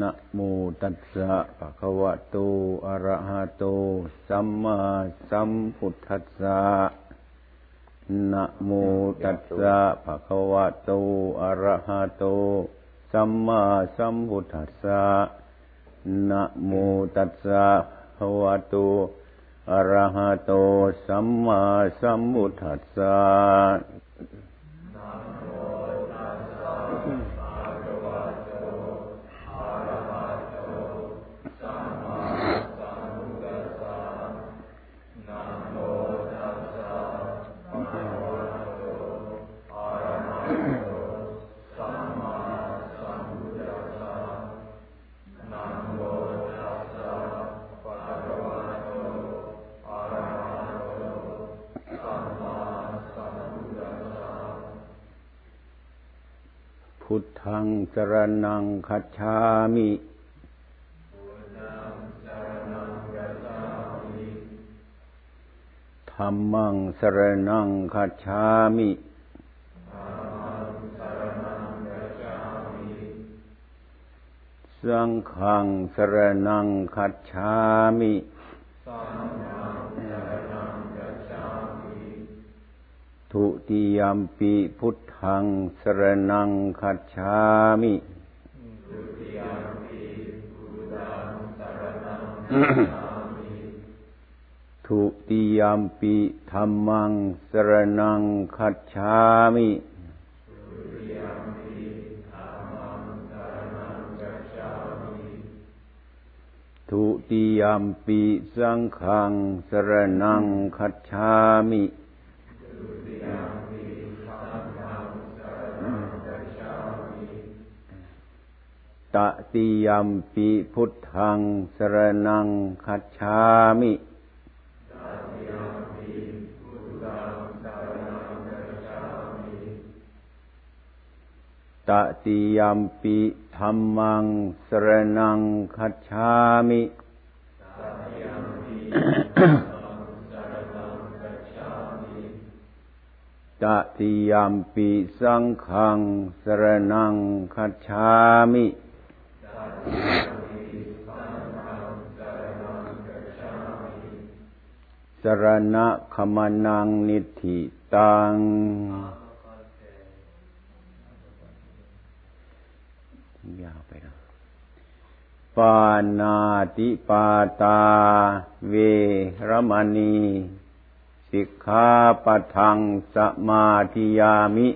นะโมตัสสะภะคะวะโต อะระหะโต สัมมาสัมพุทธัสสะนะโมตัสสะภะคะวะโต อะระหะโต สัมมาสัมพุทธัสสะนะโมตัสสะภะคะวะโตอะระหะโตสัมมาสัมพุทธัสสะ สรนังคัจฉามิธรรมังสรนังคัจฉามิสังฆังสรนังคัจฉามิ ทุติยมปีพุทธังสรนังคัจฉามิทุติยมปีธรรมังสรนังคัจฉามิทุติยมปีสังฆังสรนังคัจฉามิ ตติยมปีพุทธังสรนังคัจฉามิตติยมปีธรรมังสรนังคัจฉามิตติยมปีสังขังสรนังคัจฉามิ สรณะขมานังนิธิตัง ยาวไปนะปานาติปาตา เวรมณี สิกขาปัทังสมาธิยามิ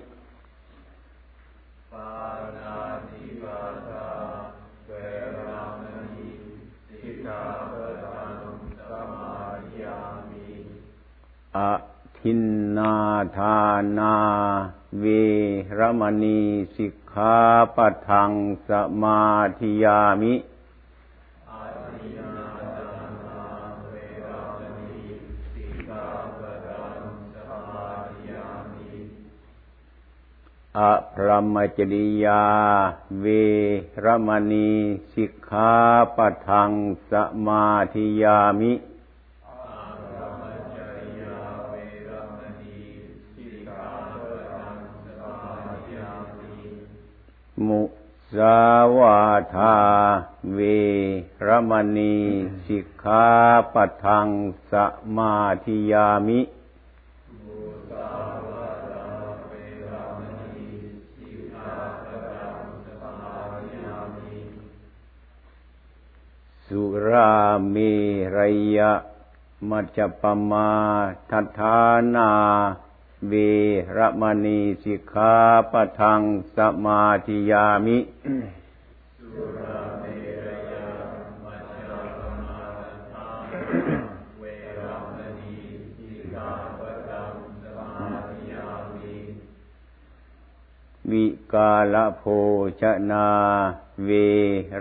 อทินนาทานา เวรมณีสิกขาปัทังสมาธิยามิอพรหมจริยา เวรมณีสิกขาปัทังสมาธิยามิ มุสาวาทา เวรมณี สิกขาปัทังสมาธิยามิสุราเมรยะมัจจปมาทัฏฐานา วรมณีสิกขาปทังสมาธิยามิวิกาลโภชนา เว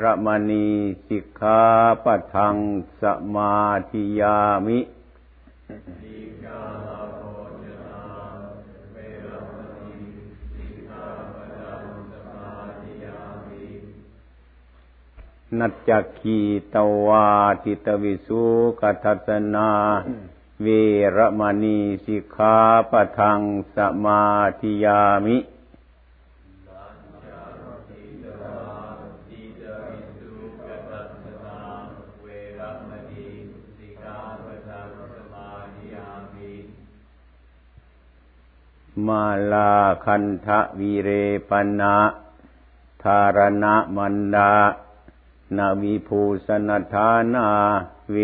รมณีสิกขาปทังสมาธิยามิ นัจจคีตวาติตวิสุกทัสนา เวรมณีสิกขาปะทังสมาธิยามิมาลาคันทะวีเรปนะธารณะมันดา นาวิภูสนทานาเว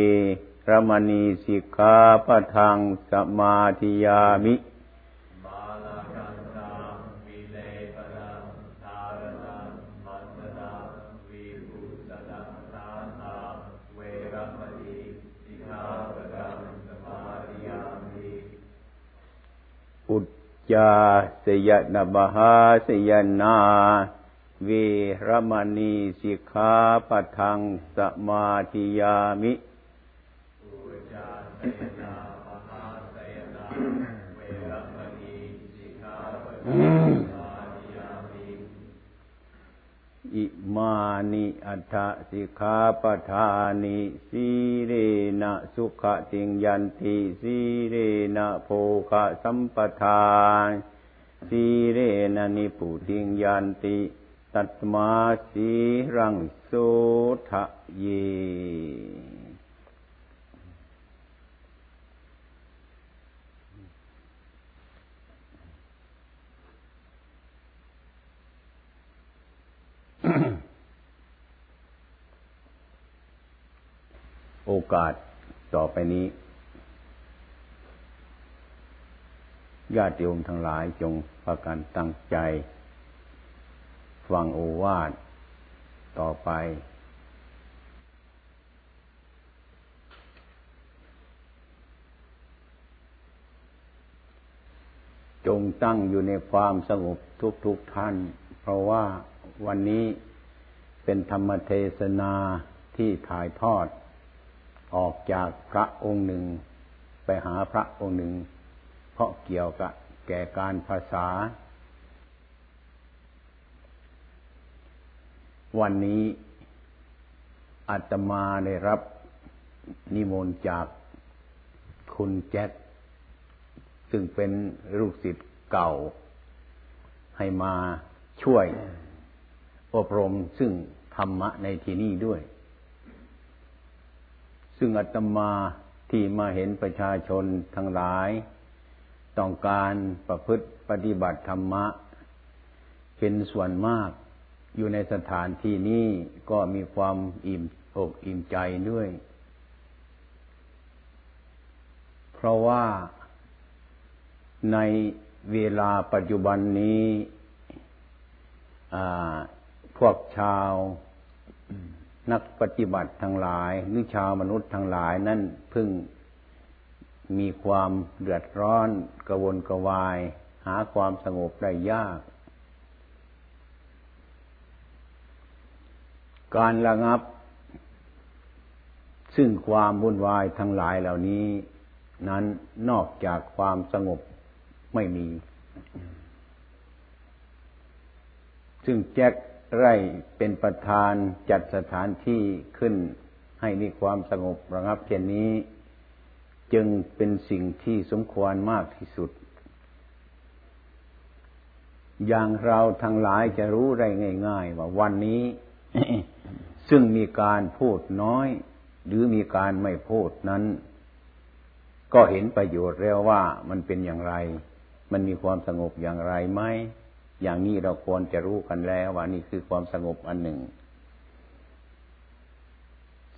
รมณีสิกขาปะทังสมาธิยามิอุจจาสยนบหาสยนา เวรมณีสิกขาปะทังสมาธิยามิอิมานิอัฏฐสิกขาปทานิสีเรนะสุขติงยันติสีเรนะโภคะสัมปทานสีเรนะนิปุติงยันติ ตัตมาสีรังโสทะเย โอกาสต่อไปนี้ ญาติโยมทั้งหลายจงพากันตั้งใจ ฟังโอวาทต่อไป จงตั้งอยู่ในความสงบทุกๆทท่าน เพราะว่าวันนี้เป็นธรรมเทศนาที่ถ่ายทอด ออกจากพระองค์หนึ่ง ไปหาพระองค์หนึ่ง เพราะเกี่ยวกับแก่การภาษา วันนี้อาตมาได้รับนิมนต์จากคุณแจ็คซึ่งเป็นลูกศิษย์เก่า ให้มาช่วยอบรมซึ่งธรรมะในที่นี้ด้วย ซึ่งอาตมาที่มาเห็นประชาชนทั้งหลาย ต้องการประพฤติปฏิบัติธรรมะ เป็นส่วนมาก อยู่ในสถานที่นี้ก็มีความอิ่มอกอิ่มใจด้วย เพราะว่าในเวลาปัจจุบันนี้พวกชาวนักปฏิบัติทั้งหลาย หรือชาวมนุษย์ทั้งหลายนั่นพึ่งมีความเดือดร้อนกระวนกระวาย หาความสงบได้ยาก การระงับ ซึ่งความวุ่นวายทั้งหลายเหล่านี้ นั้นนอกจากความสงบไม่มี ซึ่งแจ็คไร่เป็นประธานจัดสถานที่ขึ้นให้มีความสงบระงับเช่นนี้ จึงเป็นสิ่งที่สมควรมากที่สุด อย่างเราทั้งหลายจะรู้ได้ง่าย ๆ ว่าวันนี้ ซึ่งมีการพูดน้อย หรือมีการไม่พูดนั้น ก็เห็นประโยชน์แล้วว่ามันเป็นอย่างไร มันมีความสงบอย่างไรไหมอย่างนี้เราควรจะรู้กันแล้วว่านี่คือความสงบอันหนึ่ง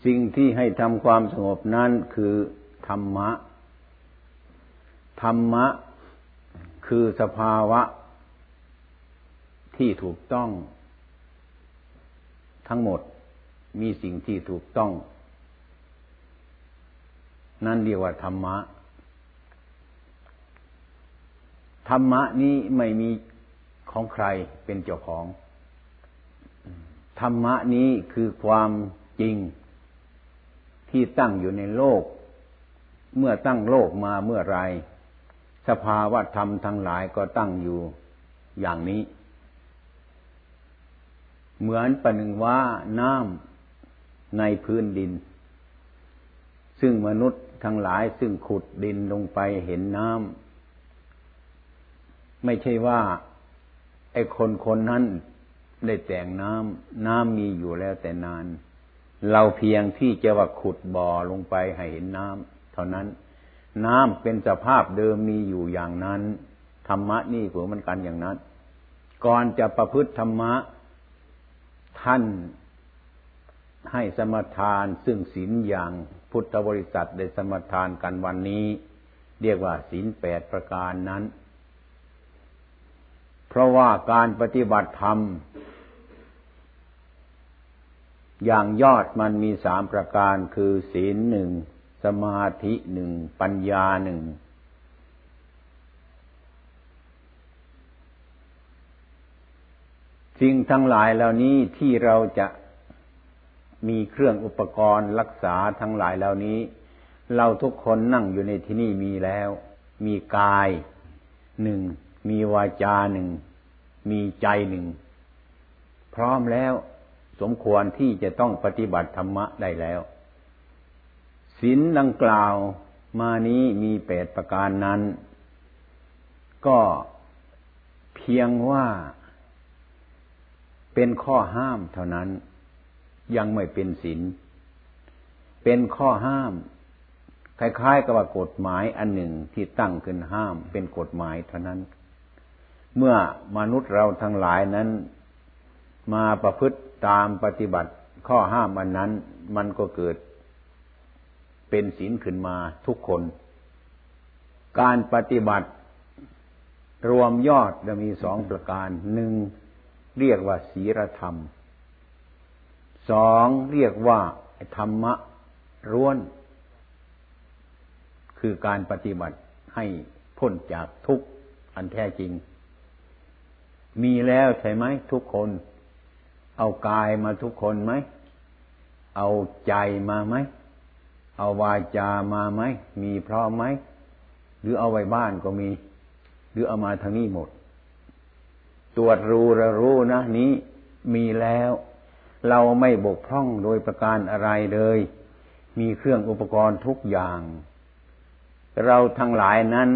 สิ่งที่ให้ทำความสงบนั้นคือธรรมะ ธรรมะคือสภาวะที่ถูกต้องทั้งหมด มีสิ่งที่ถูกต้อง นั่นเรียกว่าธรรมะ ธรรมะนี้ไม่มีของใครเป็นเจ้าของ ธรรมะนี้คือความจริงที่ตั้งอยู่ในโลก เมื่อตั้งโลกมาเมื่อไร สภาวะธรรมทั้งหลายก็ตั้งอยู่อย่างนี้ เหมือนประหนึ่งว่าน้ำ ในพื้นดิน ซึ่งมนุษย์ทั้งหลายซึ่งขุดดินลงไปเห็นน้ำไม่ใช่ว่า ไอ้คนคนนั้นได้แต่งน้ำน้ำมีอยู่แล้วแต่นาน เราเพียงที่จะว่าขุดบ่อลงไปให้เห็นน้ำเท่านั้น น้ำเป็นสภาพเดิมมีอยู่อย่างนั้น ธรรมะนี่ผือมันกันอย่างนั้น ก่อนจะประพฤติธรรมะ ท่าน ให้สมทานซึ่งศีลอย่างพุทธบริษัทได้สมทานกันวันนี้ เรียกว่าศีลแปดประการนั้น เพราะว่าการปฏิบัติธรรม อย่างยอดมันมีสามประการคือศีลหนึ่งสมาธิหนึ่งปัญญาหนึ่งสิ่งทั้งหลายเหล่านี้ที่เราจะ มีเครื่องอุปกรณ์รักษาทั้งหลายเหล่านี้ เราทุกคนนั่งอยู่ในที่นี่มีแล้ว มีกายหนึ่งมีวาจาหนึ่งมีใจหนึ่งพร้อมแล้วสมควรที่จะต้องปฏิบัติธรรมะได้แล้วศีลดังกล่าวมานี้มีแปดประการนั้น ก็เพียงว่าเป็นข้อห้ามเท่านั้น ยังไม่เป็นศีลเป็นข้อห้าม คล้ายๆกับว่ากฎหมายอันหนึ่งที่ตั้งขึ้นห้ามเป็นกฎหมายเท่านั้น เมื่อมนุษย์เราทั้งหลายนั้น มาประพฤติตามปฏิบัติข้อห้ามอันนั้น มันก็เกิด เป็นศีลขึ้นมาทุกคน การปฏิบัติรวมยอดจะมีสองประการหนึ่งเรียกว่าศีลธรรม สองเรียกว่าธรรมะร้วน คือการปฏิบัติให้พ้นจากทุกข์อันแท้จริง มีแล้วใช่ไหมทุกคน เอากายมาทุกคนไหม เอาใจมาไหม เอาวาจามาไหม มีพร้อมไหม หรือเอาไว้บ้านก็มี หรือเอามาทางนี้หมด ตรวจรู้ระรู้นะนี้มีแล้ว เราไม่บกพร่องโดยประการอะไรเลย มีเครื่องอุปกรณ์ทุกอย่าง เราทั้งหลายนั้น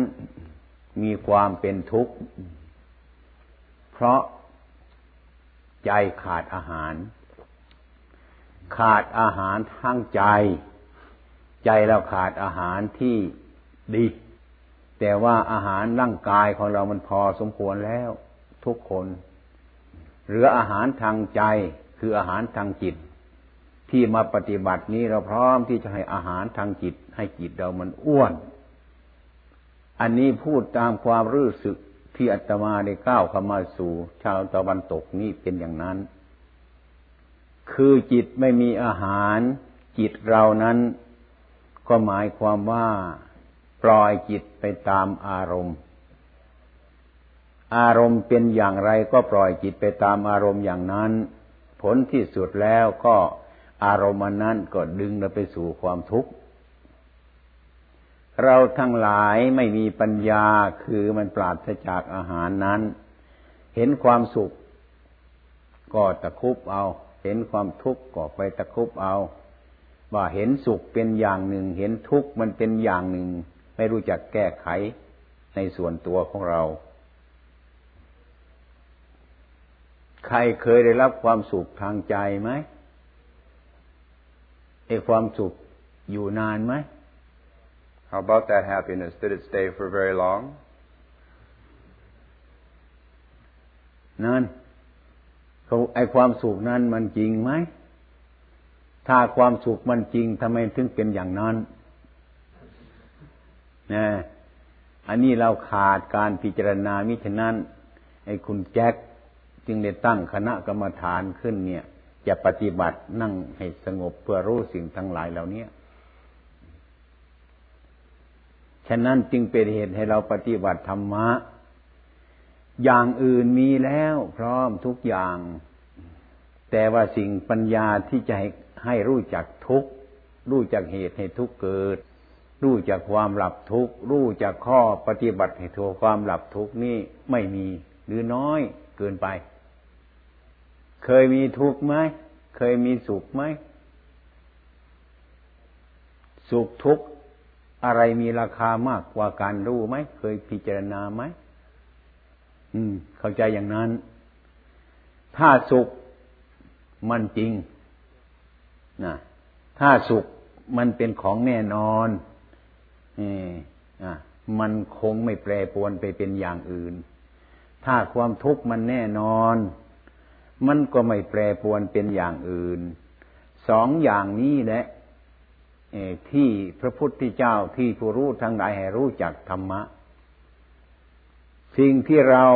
มีความเป็นทุกข์ เพราะใจขาดอาหาร ขาดอาหารทั้งใจ ใจเราขาดอาหารที่ดี แต่ว่าอาหารร่างกายของเรามันพอสมควรแล้ว ทุกคน เหลืออาหารทางใจ คืออาหารทางจิต ที่มาปฏิบัตินี้เราพร้อมที่จะให้อาหารทางจิต ให้จิตเรามันอ้วน อันนี้พูดตามความรู้สึกที่อาตมาได้ก้าวเข้ามาสู่ ชาวตะวันตกนี่เป็นอย่างนั้น คือจิตไม่มีอาหาร จิตเรานั้น ก็หมายความว่าปล่อยจิตไปตามอารมณ์ อารมณ์เป็นอย่างไรก็ปล่อยจิตไปตามอารมณ์อย่างนั้น ผลที่สุดแล้วก็อารมณ์นั้นก็ดึงเราไปสู่ความทุกข์ เราทั้งหลายไม่มีปัญญาคือมันปราศจากอาหารนั้น เห็นความสุข ก็ตะคุบเอา เห็นความทุกข์ก็ไปตะคุบเอา ว่าเห็นสุขเป็นอย่างหนึ่ง เห็นทุกข์มันเป็นอย่างหนึ่ง ไม่รู้จักแก้ไขในส่วนตัวของเรา ใครเคยได้รับความสุขทางใจไหมไอ้ความสุขอยู่นานไหม How about that happiness? Did it stay for very long? นั่นเขาไอ้ความสุขนั้นมันจริงไหม ถ้าความสุขมันจริงทำไมถึงเป็นอย่างนั้นนะอันนี้เราขาดการพิจารณามิฉะนั้น ไอ้คุณแจ็ค จึงได้ตั้งคณะกรรมฐานขึ้นเนี่ย จะปฏิบัตินั่งให้สงบเพื่อรู้สิ่งทั้งหลายเหล่านี้ฉะนั้นจึงเป็นเหตุให้เราปฏิบัติธรรมะ อย่างอื่นมีแล้วพร้อมทุกอย่าง แต่ว่าสิ่งปัญญาที่จะให้ให้รู้จักทุกรู้จักเหตุให้ทุกเกิด รู้จักความหลับทุกรู้จักข้อปฏิบัติให้ทัวความหลับทุกนี่ไม่มีหรือน้อยเกินไป เคยมีทุกข์ไหม เคยมีสุขไหม สุขทุกข์อะไรมีราคามากกว่าการรู้ไหม เคยพิจารณาไหม อืม เข้าใจอย่างนั้น ถ้าสุขมันจริงนะถ้าสุขมันเป็นของแน่นอนอ่ามันคงไม่แปรปรวนไปเป็นอย่างอื่น ถ้าความทุกข์มันแน่นอน มันก็ไม่แปรปรวนเป็นอย่างอื่น สองอย่างนี้แหละที่พระพุทธเจ้าที่ผู้รู้ทั้งหลายให้รู้จักธรรมะ สิ่งที่เรา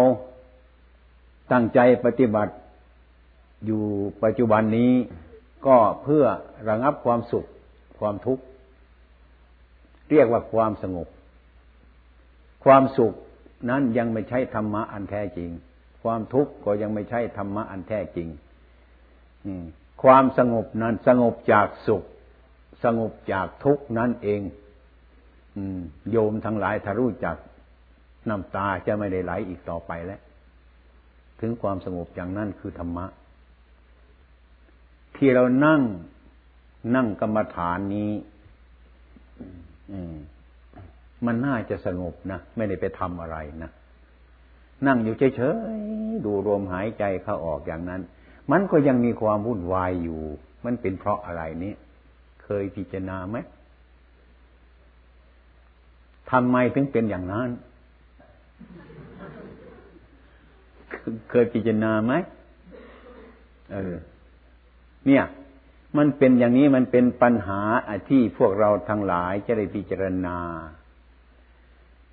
ตั้งใจปฏิบัติอยู่ปัจจุบันนี้ก็เพื่อระงับความสุขความทุกข์ เรียกว่าความสงบ ความสุขนั้นยังไม่ใช่ธรรมะอันแท้จริง ความทุกข์ก็ยังไม่ใช่ธรรมะอันแท้จริงความสงบนั้นสงบจากสุข สงบจากทุกข์นั่นเองโยมทั้งหลายถ้ารู้จักน้ำตาจะไม่ได้ไหลอีกต่อไปแล้ว ถึงความสงบอย่างนั้นคือธรรมะ ที่เรานั่งนั่งกรรมฐานนี้มันน่าจะสงบนะ ไม่ได้ไปทำอะไรนะ นั่งอยู่เฉยๆดูลมหายใจเข้าออกอย่างนั้น มันก็ยังมีความวุ่นวายอยู่ มันเป็นเพราะอะไรนี้เคยพิจารณาไหมทำไมถึงเป็นอย่างนั้น เคยพิจารณาไหมเออ เนี่ย มันเป็นอย่างนี้มันเป็นปัญหาที่พวกเราทั้งหลายจะได้พิจารณา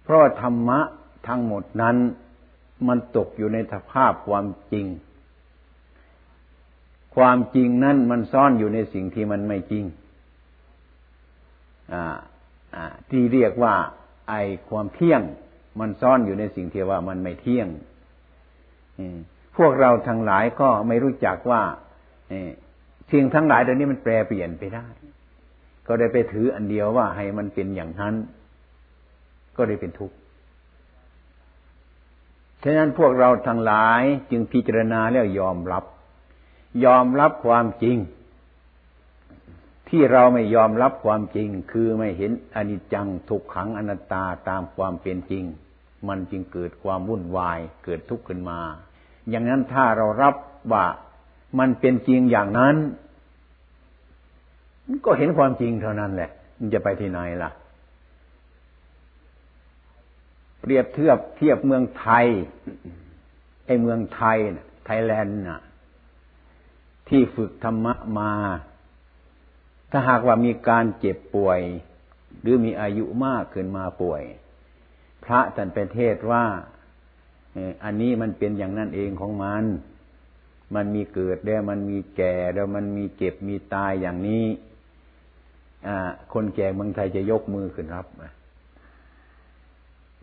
เพราะธรรมะทั้งหมดนั้น มันตกอยู่ในสภาพความจริง ความจริงนั้นมันซ่อนอยู่ในสิ่งที่มันไม่จริงที่เรียกว่า ไอความเที่ยง มันซ่อนอยู่ในสิ่งที่ว่ามันไม่เที่ยงพวกเราทั้งหลายก็ไม่รู้จักว่าสิ่งทั้งหลายเดี๋ยวนี้มันแปรเปลี่ยนไปได้ ก็ได้ไปถืออันเดียวว่าให้มันเป็นอย่างนั้น ก็ได้เป็นทุกข์ ฉะนั้นพวกเราทั้งหลายจึงพิจารณาแล้วยอมรับ ยอมรับความจริง ที่เราไม่ยอมรับความจริง คือไม่เห็นอนิจจังทุกขังอนัตตาตามความเป็นจริง มันจึงเกิดความวุ่นวายเกิดทุกข์ขึ้นมา อย่างนั้นถ้าเรารับว่ามันเป็นจริงอย่างนั้น ก็เห็นความจริงเท่านั้นแหละ มันจะไปที่ไหนล่ะ เปรียบเทียบเทียบเมืองไทยไอเมืองไทยไทยแลนด์น่ะ ที่ฝึกธรรมะมา ถ้าหากว่ามีการเจ็บป่วย หรือมีอายุมากขึ้นมาป่วย พระท่านไปเทศว่าอันนี้มันเป็นอย่างนั้นเองของมัน มันมีเกิดแล้วมันมีแก่แล้วมันมีเจ็บมีตายอย่างนี้คนแก่เมืองไทยจะยกมือขึ้นรับ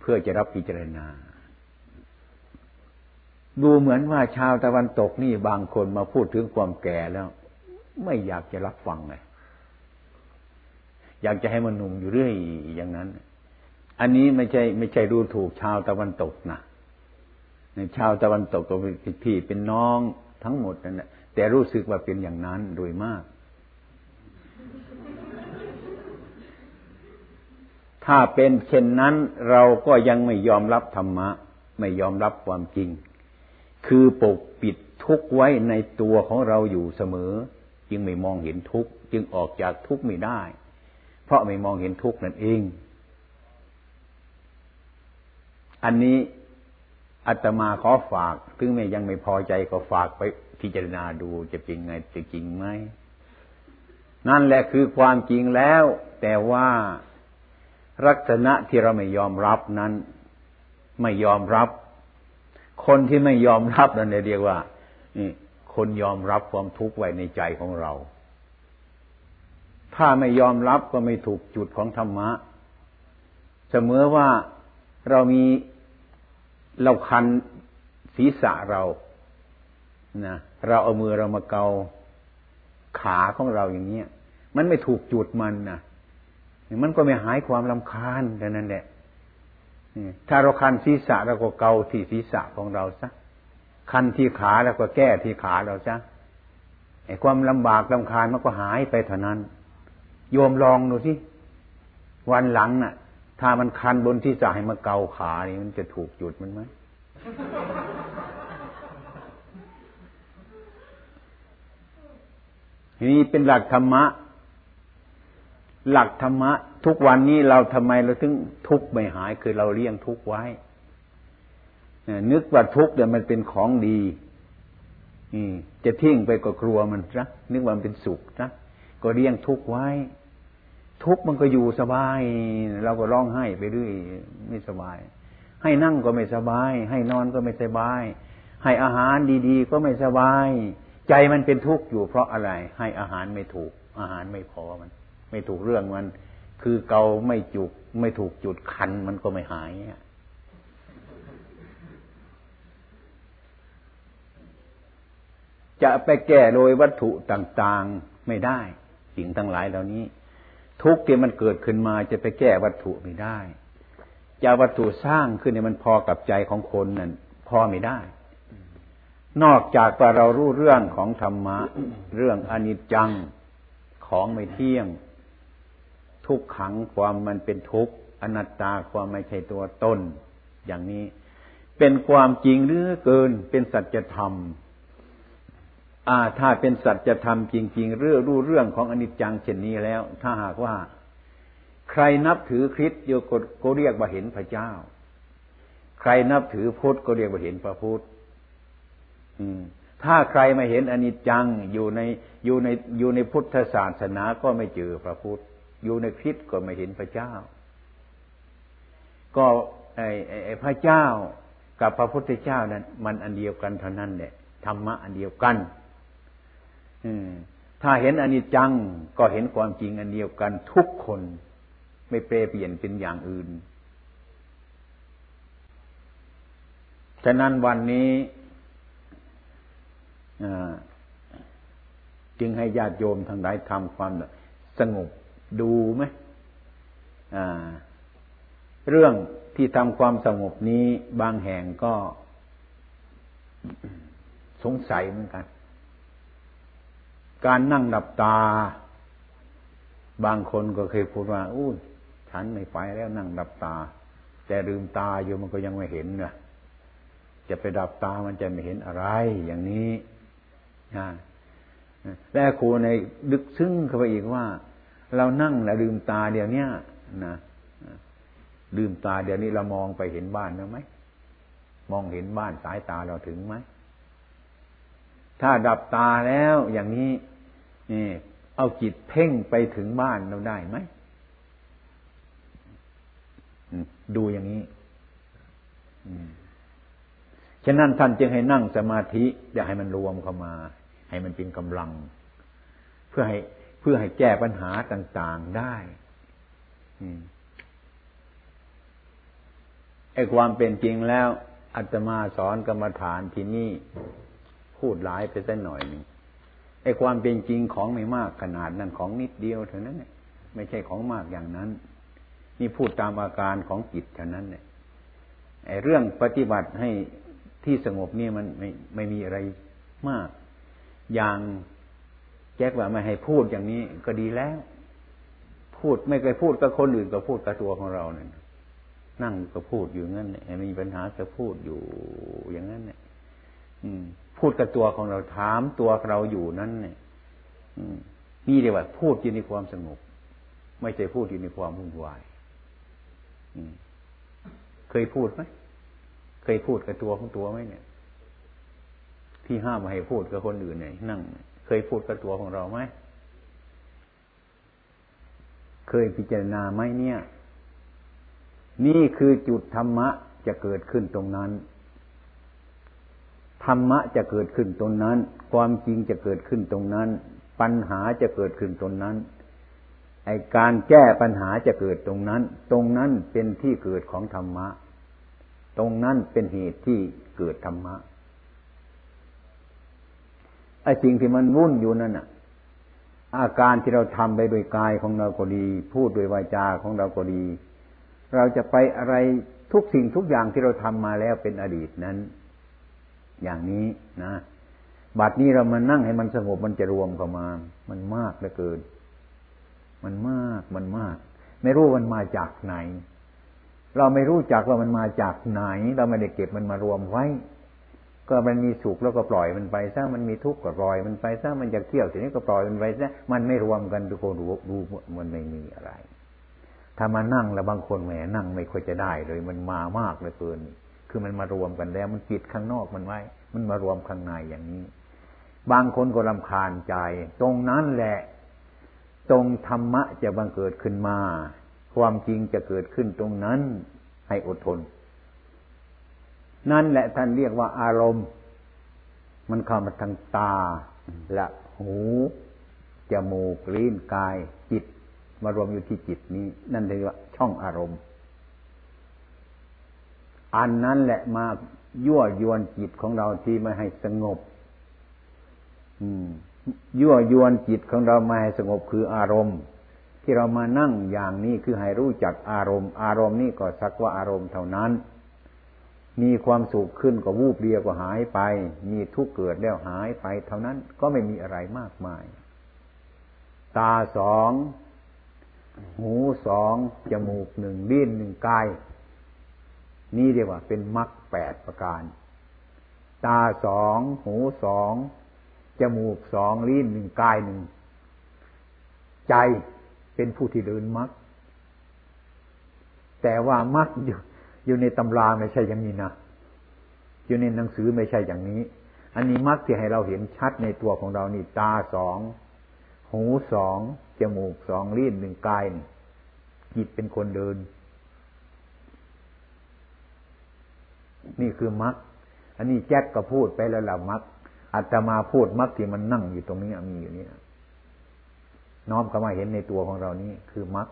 พื่อจะรับพิจารณา ดูเหมือนว่าชาวตะวันตกนี่บางคนมาพูดถึงความแก่แล้ว ไม่อยากจะรับฟังไงอยากจะให้มันหนุ่มอยู่เรื่อยอย่างนั้น อันนี้ไม่ใช่ ไม่ใช่ดูถูกชาวตะวันตกนะในชาวตะวันตกก็เป็นพี่เป็นน้องทั้งหมดนั่นแหละแต่รู้สึกว่าเป็นอย่างนั้นโดยมาก ถ้าเป็นเช่นนั้นเราก็ยังไม่ยอมรับธรรมะ ไม่ยอมรับความจริง คือปกปิดทุกไว้ในตัวของเราอยู่เสมอ จึงไม่มองเห็นทุกจึงออกจากทุกไม่ได้ เพราะไม่มองเห็นทุกนั่นเอง อันนี้อาตมาขอฝาก ถึงแม้ยังไม่พอใจก็ฝากไปพิจารณาดูจะเป็นไงจะจริงไหมนั่นแหละคือความจริงแล้ว แต่ว่า ลักษณะที่เราไม่ยอมรับนั้น ไม่ยอมรับ คนที่ไม่ยอมรับนั่นเรียกว่าคนยอมรับความทุกข์ไว้ในใจของเรา ถ้าไม่ยอมรับก็ไม่ถูกจุดของธรรมะ เสมอว่าเรามีเราคันศีรษะเรานะเราเอามือเรามาเกาขาของเราอย่างเนี้ย มันไม่ถูกจุดมันนะ มันก็ไม่หายความลำคาญกันนั่นแหละถ้าเราคันศีรษะเราก็เกาที่ศีรษะของเราซะคันที่ขาแล้วก็แก้ที่ขาเราซะไอ้ความลำบากลำคาญมันก็หายไปเท่านั้น โยมลองดูสิวันหลังน่ะ ถ้ามันคันบนที่จะให้มาเกาขานี่มันจะถูกจุดมันไหมนี่เป็นหลักธรรมะ หลักธรรมะ ทุกวันนี้เราทำไมเราถึงทุกข์ไม่หายคือเราเลี้ยงทุกข์ไว้นึกว่าทุกข์เนี่ยมันเป็นของดีจะทิ้งไปก็กลัวมันนะนึกว่ามันเป็นสุขนะก็เลี้ยงทุกข์ไว้ ทุกข์มันก็อยู่สบาย เราก็ร้องไห้ไปด้วยไม่สบาย ให้นั่งก็ไม่สบาย ให้นอนก็ไม่สบาย ให้อาหารดีๆ ก็ไม่สบาย ใจมันเป็นทุกข์อยู่เพราะอะไร ให้อาหารไม่ถูก อาหารไม่พอมัน ไม่ถูกเรื่องมัน คือเกาไม่จุก ไม่ถูกจุดคันมันก็ไม่หายจะไปแก้โดยวัตถุต่างๆไม่ได้ สิ่งทั้งหลายเหล่านี้ ทุกที่มันเกิดขึ้นมาจะไปแก้วัตถุไม่ได้ จะวัตถุสร้างขึ้นเนี่ยมันพอกับใจของคนนั่นพอไม่ได้ นอกจากว่าเรารู้เรื่องของธรรมะ เรื่องอนิจจังของไม่เที่ยง ทุกขังความมันเป็นทุกข์อนัตตาความไม่ใช่ตัวตนอย่างนี้ เป็นความจริงหรือเกินเป็นสัจธรรมอ่าถ้าเป็นสัจธรรมจริง ๆ เรื่องรู้เรื่องของอนิจจังเช่นนี้แล้ว ถ้าหากว่า ใครนับถือคริสต์โยก็เรียกว่าเห็นพระเจ้า ใครนับถือพุทธก็เรียกว่าเห็นพระพุทธถ้าใครไม่เห็นอนิจจังอยู่ในอยู่ในอยู่ในพุทธศาสนาก็ไม่เจอพระพุทธ อยู่ในคริสต์ก็ไม่เห็นพระเจ้า ก็ไอ้ไอ้พระเจ้ากับพระพุทธเจ้านั้น มันอันเดียวกันเท่านั้นแหละธรรมะอันเดียวกันถ้าเห็นอนิจจังก็เห็นความจริงอันเดียวกันทุกคน ไม่เปรเปลี่ยนเป็นอย่างอื่น ฉะนั้นวันนี้จึงให้ญาติโยมทั้งหลายทำความสงบ ดูไหมเรื่องที่ทำความสงบนี้บางแห่งก็สงสัยเหมือนกัน การนั่งหลับตา บางคนก็เคยพูดว่าอู้ฉันไม่ไปแล้วนั่งหลับตา แต่ลืมตาอยู่มันก็ยังไม่เห็นนะจะไปดับตามันจะไม่เห็นอะไรอย่างนี้นะและครูในดึกซึ้งเข้าไปอีกว่า เรานั่งแล้วลืมตาเดี๋ยวนี้นะลืมตาเดี๋ยวนี้เรามองไปเห็นบ้านไหมมองเห็นบ้านสายตาเราถึงไหมถ้าดับตาแล้วอย่างนี้นี่เอาจิตเพ่งไปถึงบ้านเราได้ไหมดูอย่างนี้ฉะนั้นท่านจึงให้นั่งสมาธิอย่าให้มันรวมเข้ามา ให้มันเป็นกำลัง เพื่อให้ พื่อให้แก้ปัญหาต่างๆได้ไอ้ความเป็นจริงแล้วอาตมาสอนกรรมฐานที่นี่พูดหลายไปสักหน่อยหนึ่งไอ้ความเป็นจริงของไม่มากขนาดนั้นของนิดเดียวเท่านั้นเนี่ยไม่ใช่ของมากอย่างนั้น นี่พูดตามอาการของจิตเท่านั้นเนี่ยไอ้เรื่องปฏิบัติให้ที่สงบนี่มันไม่ไม่มีอะไรมาก อย่าง แจ็คว่าไม่ให้พูดอย่างนี้ก็ดีแล้ว พูดไม่เคยพูดกับคนอื่นก็พูดกับตัวของเราเนี่ยนั่งก็พูดอยู่งั้นเนี่ยมีปัญหาก็พูดอยู่อย่างนั้นเนี่ย อืม พูดกับตัวของเราถามตัวเราอยู่นั้นเนี่ยนี่เรียกว่าพูดอยู่ในความสงบ ไม่ใช่พูดอยู่ในความวุ่นวายเคยพูดไหมเคยพูดกับตัวของตัวไหมเนี่ย ที่ห้ามมาให้พูดกับคนอื่นเนี่ยนั่งเคยพูดกับตัวของเราไหม เคยพิจารณาไหมเนี่ย นี่คือจุดธรรมะจะเกิดขึ้นตรงนั้น ธรรมะจะเกิดขึ้นตรงนั้น ความจริงจะเกิดขึ้นตรงนั้น ปัญหาจะเกิดขึ้นตรงนั้น ไอการแก้ปัญหาจะเกิดตรงนั้น ตรงนั้นเป็นที่เกิดของธรรมะ ตรงนั้นเป็นเหตุที่เกิดธรรมะ ไอ้สิ่งที่มันวุ่นอยู่นั่นอะ อาการที่เราทำไปโดยกายของเราก็ดี พูดโดยวาจาของเราก็ดี เราจะไปอะไรทุกสิ่งทุกอย่างที่เราทำมาแล้วเป็นอดีตนั้น อย่างนี้นะบัดนี้เรามานั่งให้มันสงบมันจะรวมเข้ามา มันมากเหลือเกิน มันมากมันมาก ไม่รู้มันมาจากไหน เราไม่รู้จักว่ามันมาจากไหน เราไม่ได้เก็บมันมารวมไว้ ก็มันมีสุขแล้วก็ปล่อยมันไปซะมันมีทุกข์ก็ปล่อยมันไปซะมันจะเที่ยวทีนี้ก็ปล่อยมันไปซะมันไม่รวมกันทุกคนดูดูมันไม่มีอะไร ถ้ามานั่งแล้วบางคนแหมนั่งไม่ค่อยจะได้เลย มันมามากเลยเกิน คือมันมารวมกันแล้ว มันปิดข้างนอกมันไว้ มันมารวมข้างในอย่างนี้ บางคนก็รำคาญใจ ตรงนั้นแหละ ตรงธรรมะจะบังเกิดขึ้นมา ความจริงจะเกิดขึ้นตรงนั้นให้อดทน นั่นแหละท่านเรียกว่าอารมณ์ มันเข้ามาทางตา และหูจมูกลิ้นกาย จิต มารวมอยู่ที่จิตนี้ นั่นเรียกว่าช่องอารมณ์ อันนั้นแหละมายั่วยวนจิตของเราที่ไม่ให้สงบยั่วยวนจิตของเราไม่ให้สงบคืออารมณ์ ที่เรามานั่งอย่างนี้คือให้รู้จักอารมณ์ อารมณ์นี่ก็สักว่าอารมณ์เท่านั้น มีความสุขขึ้นก็วูบเดียวก็หายไป มีทุกข์เกิดแล้วหายไป เท่านั้นก็ไม่มีอะไรมากมาย ตาสอง หูสอง จมูกหนึ่งลิ้นหนึ่งกาย นี่เรียกว่าเป็นมรรคแปดประการ ตาสอง หูสอง จมูกสอง ลิ้นหนึ่งกายหนึ่ง ใจเป็นผู้ที่เดินมรรคแต่ว่ามรรคอยู่ อยู่ในตำราไม่ใช่อย่างนี้นะอยู่ในหนังสือไม่ใช่อย่างนี้ อันนี้มักที่ให้เราเห็นชัดในตัวของเรานี่ตาสองหูสองจมูกสองลิ้นหนึ่งกายจิตเป็นคนเดิน นี่คือมักอันนี้แจ็คก็พูดไปแล้วละมักอาตมาพูดมักที่มันนั่งอยู่ตรงนี้มีอยู่นี่น้อมเข้ามาเห็นในตัวของเรานี่คือมัก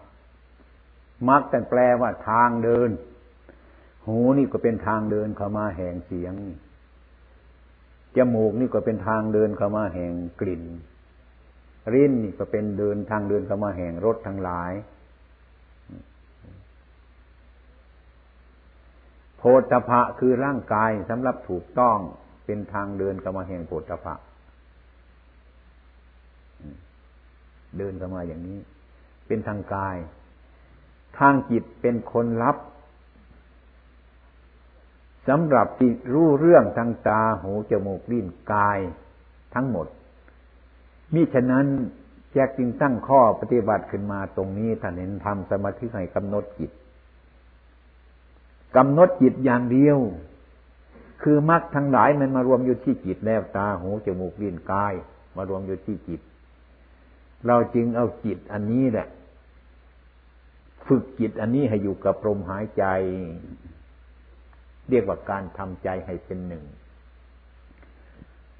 มักแต่แปลว่าทางเดิน หูนี่ก็เป็นทางเดินเข้ามาแห่งเสียง จมูกนี่ก็เป็นทางเดินเข้ามาแห่งกลิ่นริ้นนี่ก็เป็นเดินทางเดินเข้ามาแห่งรสทั้งหลาย โพธพะคือร่างกายสำหรับถูกต้องเป็นทางเดินเข้ามาแห่งโพธพะเดินเข้ามาอย่างนี้ เป็นทางกาย ทางจิตเป็นคนรับ สำหรับที่รู้เรื่องทางตาหูจมูกลิ้นกายทั้งหมดมิฉะนั้นแจกจึงตั้งข้อปฏิบัติขึ้นมาตรงนี้ท่านเห็นทำสมาธิให้กำหนดจิตกำหนดจิตอย่างเดียว คือมรรคทั้งหลายมันมารวมอยู่ที่จิตแล้วตาหูจมูกลิ้นกาย มารวมอยู่ที่จิต เราจึงเอาจิตอันนี้แหละ ฝึกจิตอันนี้ให้อยู่กับลมหายใจ เรียกว่าการทำใจให้เป็นหนึ่ง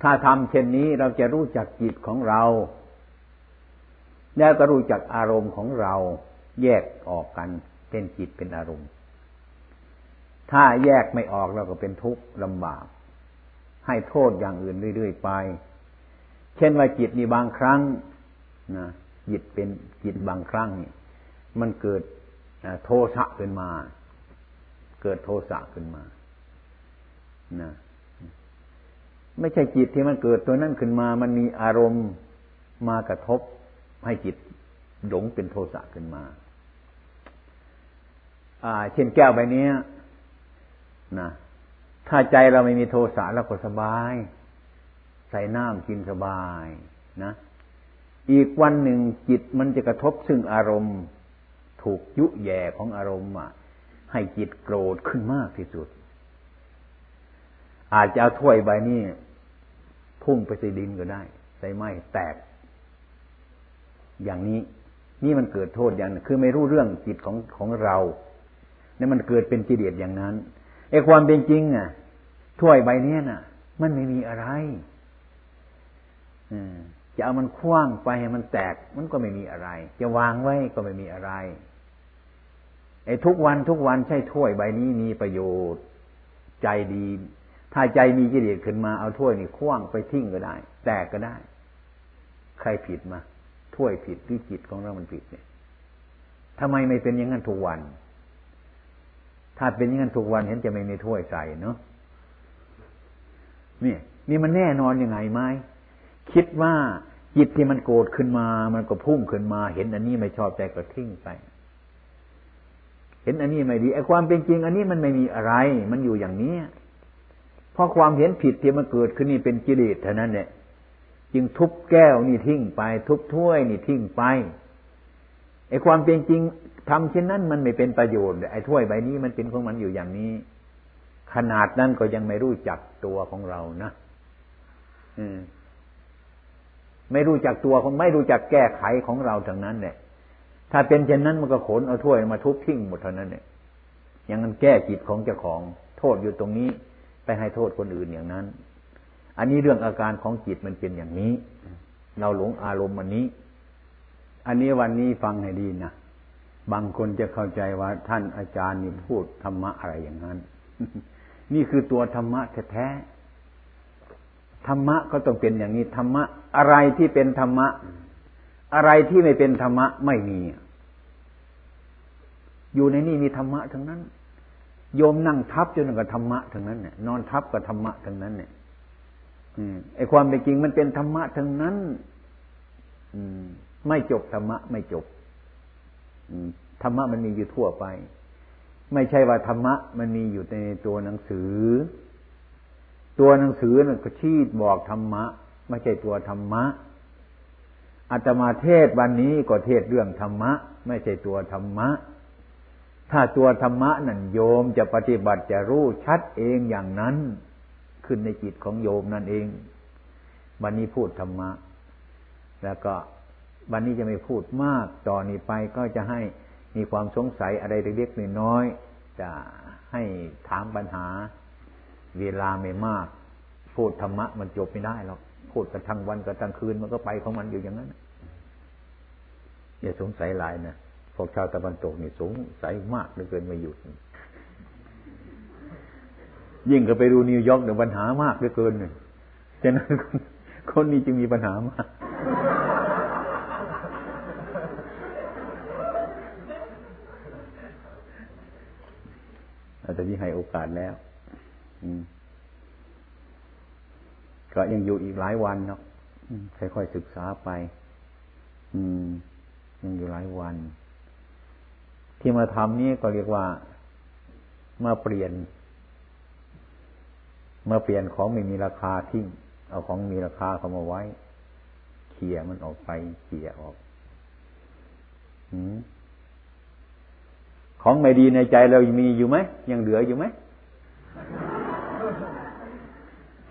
ถ้าทำเช่นนี้เราจะรู้จักจิตของเรา แล้วก็รู้จักอารมณ์ของเราแยกออกกันเป็นจิตเป็นอารมณ์ ถ้าแยกไม่ออกเราก็เป็นทุกข์ลำบาก ให้โทษอย่างอื่นเรื่อย ๆ ไป เช่นว่าจิตนี่บางครั้งนะจิตเป็นจิตบางครั้งนี่มันเกิดโทสะขึ้นมา เกิดโทสะขึ้นมา นะไม่ใช่จิตที่มันเกิดตัวนั้นขึ้นมา มันมีอารมณ์มากระทบให้จิตหลงเป็นโทสะขึ้นมา อ่า เช่นแก้วใบนี้นะถ้าใจเราไม่มีโทสะเราก็สบาย ใส่น้ำกินสบายนะ อีกวันหนึ่งจิตมันจะกระทบซึ่งอารมณ์ถูกยุแย่ของอารมณ์อะให้จิตโกรธขึ้นมากที่สุด อาจจะเอาถ้วยใบนี้พุ่งไปใส่ดินก็ได้ใส่ไม้แตก อย่างนี้ นี่มันเกิดโทษอย่างคือไม่รู้เรื่องจิตของของเราเนี่ยมันเกิดเป็นกิเลสอย่างนั้นไอ้ความเป็นจริงอะถ้วยใบนี้น่ะ มันไม่มีอะไรจะเอามันคว้างไปให้มันแตก มันก็ไม่มีอะไร จะวางไว้ก็ไม่มีอะไร ไอ้ทุกวันทุกวันใช่ถ้วยใบนี้มีประโยชน์ ใจดี ถ้าใจมีกิเลสขึ้นมาเอาถ้วยนี่คว้างไปทิ้งก็ได้ แตกก็ได้ ใครผิดมาถ้วยผิดหรือจิตของเรามันผิดเนี่ยทำไมไม่เป็นอย่างนั้นทุกวัน ถ้าเป็นอย่างนั้นทุกวันเห็นจะไม่มีถ้วยใส่เนาะนี่นี่มันแน่นอนยังไงไหมคิดว่าจิตที่มันโกรธขึ้นมา มันก็พุ่งขึ้นมา เห็นอันนี้ไม่ชอบใจก็ทิ้งไป เห็นอันนี้ไม่ดีไอ้ความเป็นจริง อันนี้มันไม่มีอะไร มันอยู่อย่างนี้ เพราะความเห็นผิดที่มันเกิดขึ้นนี่เป็นกิเลสเท่านั้นเนี่ยจึงทุบแก้วนี่ทิ้งไป ทุบถ้วยนี่ทิ้งไปไอ้ความเป็นจริงทำเช่นนั้นมันไม่เป็นประโยชน์ไอ้ถ้วยใบนี้มันเป็นของมันอยู่อย่างนี้ ขนาดนั้นก็ยังไม่รู้จักตัวของเรานะอืมไม่รู้จักตัวของไม่รู้จักแก้ไขของเราทั้งนั้นเนี่ยถ้าเป็นเช่นนั้นมันก็ขนเอาถ้วยมาทุบทิ้งหมดเท่านั้นเนี่ยอย่างนั้นแก้จิตของเจ้าของโทษอยู่ตรงนี้ ไปให้โทษคนอื่นอย่างนั้น อันนี้เรื่องอาการของจิตมันเป็นอย่างนี้ เราหลงอารมณ์อันนี้ อันนี้วันนี้ฟังให้ดีนะบางคนจะเข้าใจว่าท่านอาจารย์นี่พูดธรรมะอะไรอย่างนั้น นี่คือตัวธรรมะแท้ธรรมะก็ต้องเป็นอย่างนี้ธรรมะ อะไรที่เป็นธรรมะ อะไรที่ไม่เป็นธรรมะไม่มี อยู่ในนี่มีธรรมะทั้งนั้น โยมนั่งทับจนกับธรรมะทั้งนั้นเนี่ยนอนทับกับธรรมะทั้งนั้นเนี่ยไอความเป็นจริงมันเป็นธรรมะทั้งนั้นอืมไม่จบธรรมะไม่จบธรรมะมันมีอยู่ทั่วไป ไม่ใช่ว่าธรรมะมันมีอยู่ในตัวหนังสือ ตัวหนังสือนั่นก็ชี้บอกธรรมะ ไม่ใช่ตัวธรรมะอาตมาเทศวันนี้ก็เทศเรื่องธรรมะ ไม่ใช่ตัวธรรมะ ถ้าตัวธรรมะนั่นโยมจะปฏิบัติจะรู้ชัดเองอย่างนั้นขึ้นในจิตของโยมนั่นเอง วันนี้พูดธรรมะ แล้วก็วันนี้จะไม่พูดมากต่อนนี้ไปก็จะให้มีความสงสัยอะไรเล็กๆน้อยๆจะให้ถามปัญหา เวลาไม่มาก พูดธรรมะมันจบไม่ได้หรอกพูดกันทั้งวันกันทั้งคืนมันก็ไปของมันอยู่อย่างนั้นอย่าสงสัยหลายนะ พวกชาวตะวันตกนี่สงสัยมากเหลือเกินไม่หยุด ยิ่งก็ไปดูนิวยอร์กเนี่ยปัญหามากเหลือเกินเนี่ยฉะนั้นคนนี้จึงมีปัญหามากแต่นี้ให้โอกาสแล้ว ก็ยังอยู่อีกหลายวันเนาะค่อยๆศึกษาไป อืม ยังอยู่หลายวัน ที่มาทำนี่ก็เรียกว่ามาเปลี่ยน มาเปลี่ยนของไม่มีราคาทิ้งเอาของมีราคาเข้ามาไว้เขี่ยมันออกไปเขี่ยออกอของไม่ดีในใจเรามีอยู่ไหมยังเหลืออยู่ไหม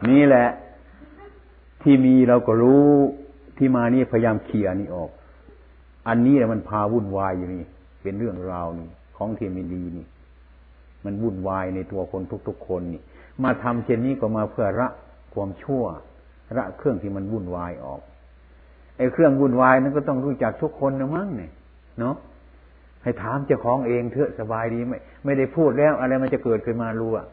นี่แหละ ที่มีเราก็รู้ที่มานี่พยายามเคลียนี่ออก อันนี้แหละมันพาวุ่นวายอยู่นี่ เป็นเรื่องราวนี่ของที่ไม่ดีนี่ มันวุ่นวายในตัวคนทุกๆคนนี่ มาทำเช่นนี้ก็มาเพื่อระความชั่วระเครื่องที่มันวุ่นวายออกไอ้เครื่องวุ่นวายนั้นก็ต้องรู้จักทุกคนนะมั้งเนี่ยเนาะให้ถามเจ้าของเองเถอะสบายดีไม่ไม่ได้พูดแล้ว อะไรมันจะเกิดขึ้นมารู้อะ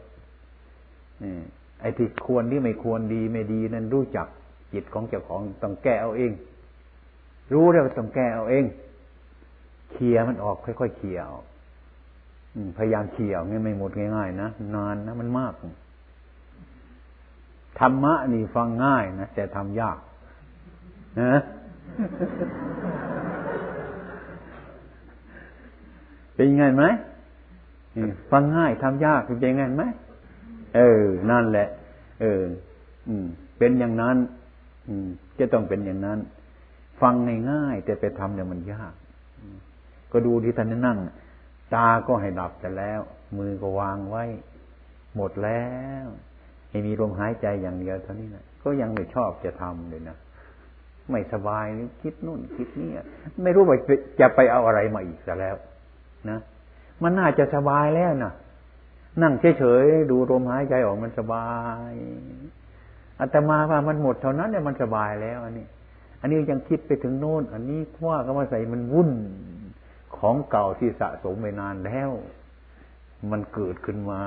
นี่ไอ้ที่ควรที่ไม่ควรดีไม่ดีนั้นรู้จักจิตของเจ้าของต้องแก้เอาเอง รู้แล้วต้องแก้เอาเอง เคลียมันออกค่อยๆเคลียออกพยายามเคลียร์ไม่หมดง่ายๆนะนานนะมันมากธรรมะนี่ฟังง่ายนะแต่ทำยากนะเป็นยังไงไหมฟังง่ายทำยากเป็นยังไงไหมเออ นั่นแหละ เออ อืม เป็นอย่างนั้น อืม จะต้องเป็นอย่างนั้น ฟังง่ายๆแต่ไปทำเนี่ยมันยาก ก็ดูที่ท่านนั่ง ตาก็ให้ดับแต่แล้ว มือก็วางไว้ หมดแล้วให้มีลมหายใจอย่างเดียวเท่านี้นะก็ยังไม่ชอบจะทำเลยนะไม่สบายคิดนู่นคิดนี่ไม่รู้ว่าจะไปเอาอะไรมาอีกแต่แล้ว นะมันน่าจะสบายแล้วนะนั่งเฉยๆดูลมหายใจออกมันสบายอาตมาว่ามันหมดเท่านั้นเนี่ยมันสบายแล้ว อันนี้ อันนี้ยังคิดไปถึงโน่น อันนี้ว่าก็มาใส่มันวุ่น ของเก่าที่สะสมไปนานแล้ว มันเกิดขึ้นมา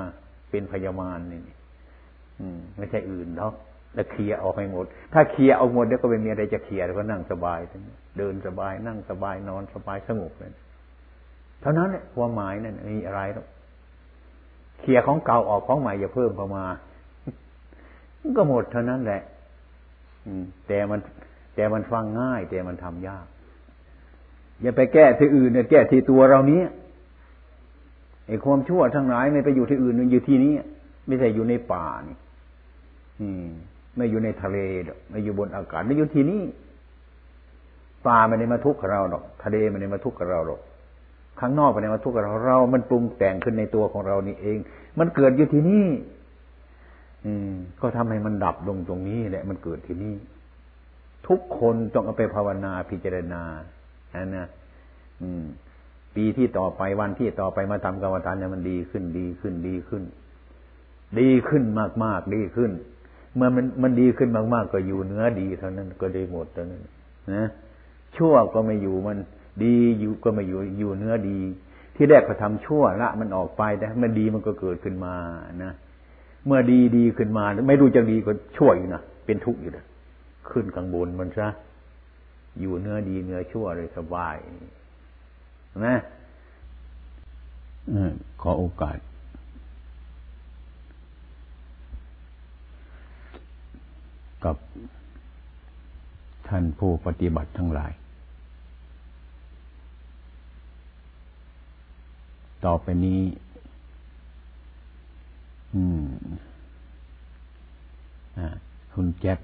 เป็นพยามารนี่ไม่ใช่อื่นหรอกแล้วเคลียออกให้หมด ถ้าเคลียร์เอาหมดแล้วก็ไม่มีอะไรจะเคลียแล้วก็นั่งสบาย เดินสบาย นั่งสบายนอนสบายสงบเลยเท่านั้นเนี่ยความหมายนั่นมีอะไรหรอกเคลียของเก่าออกของใหม่อย่าเพิ่มเข้ามาก็หมดเท่านั้นแหละ อืม แต่มัน แต่มันฟังง่าย แต่มันทำยาก อย่าไปแก้ที่อื่นเนี่ยแก้ที่ตัวเรานี้ไอ้ความชั่วทั้งหลายไม่ไปอยู่ที่อื่นมันอยู่ที่นี้ไม่ใช่อยู่ในป่านี่อืม ไม่อยู่ในทะเลไม่อยู่บนอากาศไม่อยู่ที่นี่ปลาไม่ได้มาทุกข์กับเราหรอก ทะเลไม่ได้มาทุกข์กับเราหรอกข้างนอกไม่ได้มาทุกข์กับเราเรา มันปรุงแต่งขึ้นในตัวของเรานี่เอง มันเกิดอยู่ที่นี่ อืม ก็ทำให้มันดับลงตรงนี้แหละ มันเกิดที่นี่ทุกคนต้องเอาไปภาวนาพิจารณา อันนะอืม ปีที่ต่อไปวันที่ต่อไปมาทำกรรมฐานเนี่ยมันดีขึ้นดีขึ้นดีขึ้น ดีขึ้นมากมากดีขึ้น เมื่อมันมันดีขึ้นมากๆ ก็อยู่เนื้อดีเท่านั้นก็ได้หมดเท่านั้นนะชั่วก็ไม่อยู่มันดีอยู่ก็ไม่อยู่อยู่เนื้อดี ที่แรกก็ทำชั่วละมันออกไปแต่มันดีมันก็เกิดขึ้นมานะเมื่อดีดีขึ้นมา ไม่รู้จะดีก็ชั่วอยู่นะเป็นทุกข์อยู่นะขึ้นข้างบนมันซะ อยู่เนื้อดีเนื้อชั่วเลยสบายนะขอโอกาส กับท่านผู้ปฏิบัติทั้งหลาย ต่อไปนี้ อืมอคุณแจ็ค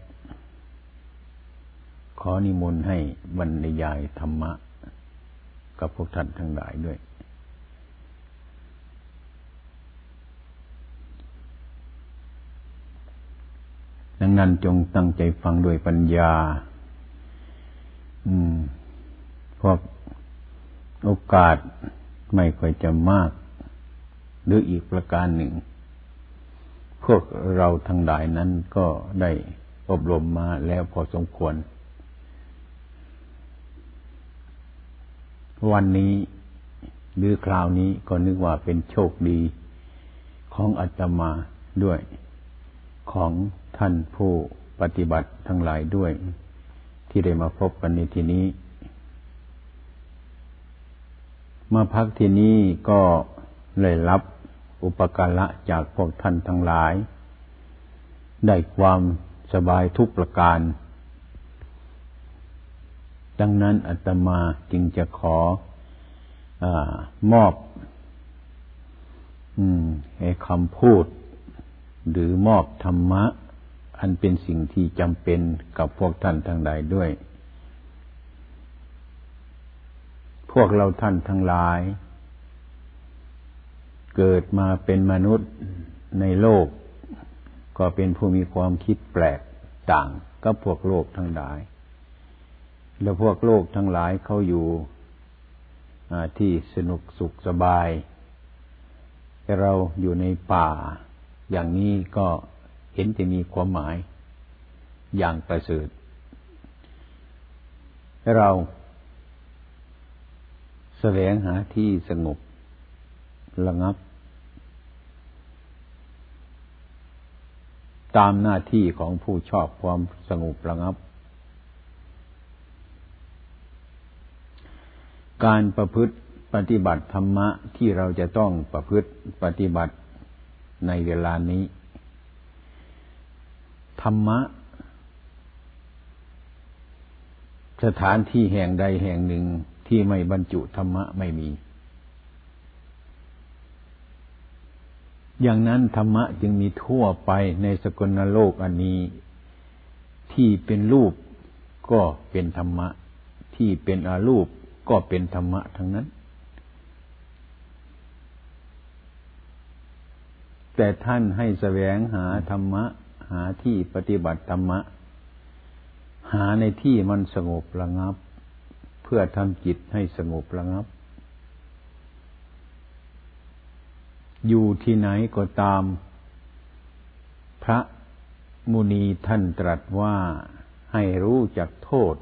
ขอนิมนต์ให้บรรยายธรรมะ กับพวกท่านทั้งหลายด้วย ดังนั้นจงตั้งใจฟังด้วยปัญญา อืม พวกโอกาสไม่ค่อยจะมาก หรืออีกประการหนึ่ง พวกเราทั้งหลายนั้นก็ได้อบรมมาแล้วพอสมควร วันนี้หรือคราวนี้ก็นึกว่าเป็นโชคดีของอาตมาด้วย ของท่านผู้ปฏิบัติทั้งหลายด้วย ที่ได้มาพบกันในที่นี้ มาพักที่นี้ก็เลยรับอุปการะจากพวกท่านทั้งหลาย ได้ความสบายทุกประการ ดังนั้นอาตมาจึงจะขออมอบคำพูด หรือมอบธรรมะ อันเป็นสิ่งที่จำเป็นกับพวกท่านทั้งหลายด้วย พวกเราท่านทั้งหลาย เกิดมาเป็นมนุษย์ในโลก ก็เป็นผู้มีความคิดแปลกต่างกับพวกโลกทั้งหลาย แล้วพวกโลกทั้งหลายเขาอยู่ที่สนุกสุขสบาย แต่เราอยู่ในป่า อย่างนี้ก็เห็นจะมีความหมายอย่างประเสริฐเราแสวงหาที่สงบระงับ ตามหน้าที่ของผู้ชอบความสงบระงับ การประพฤติปฏิบัติธรรมะที่เราจะต้องประพฤติปฏิบัติในเวลานี้ ธรรมะ สถานที่แห่งใดแห่งหนึ่งที่ไม่บรรจุธรรมะไม่มี อย่างนั้นธรรมะจึงมีทั่วไปในสกลโลกอันนี้ ที่เป็นรูปก็เป็นธรรมะ ที่เป็นอารูป ก็เป็นธรรมะทั้งนั้น แต่ท่านให้แสวงหาธรรมะ หาที่ปฏิบัติธรรมะ หาในที่มันสงบระงับ เพื่อทำจิตให้สงบระงับ อยู่ที่ไหนก็ตาม พระมุนีท่านตรัสว่าให้รู้จักโทษ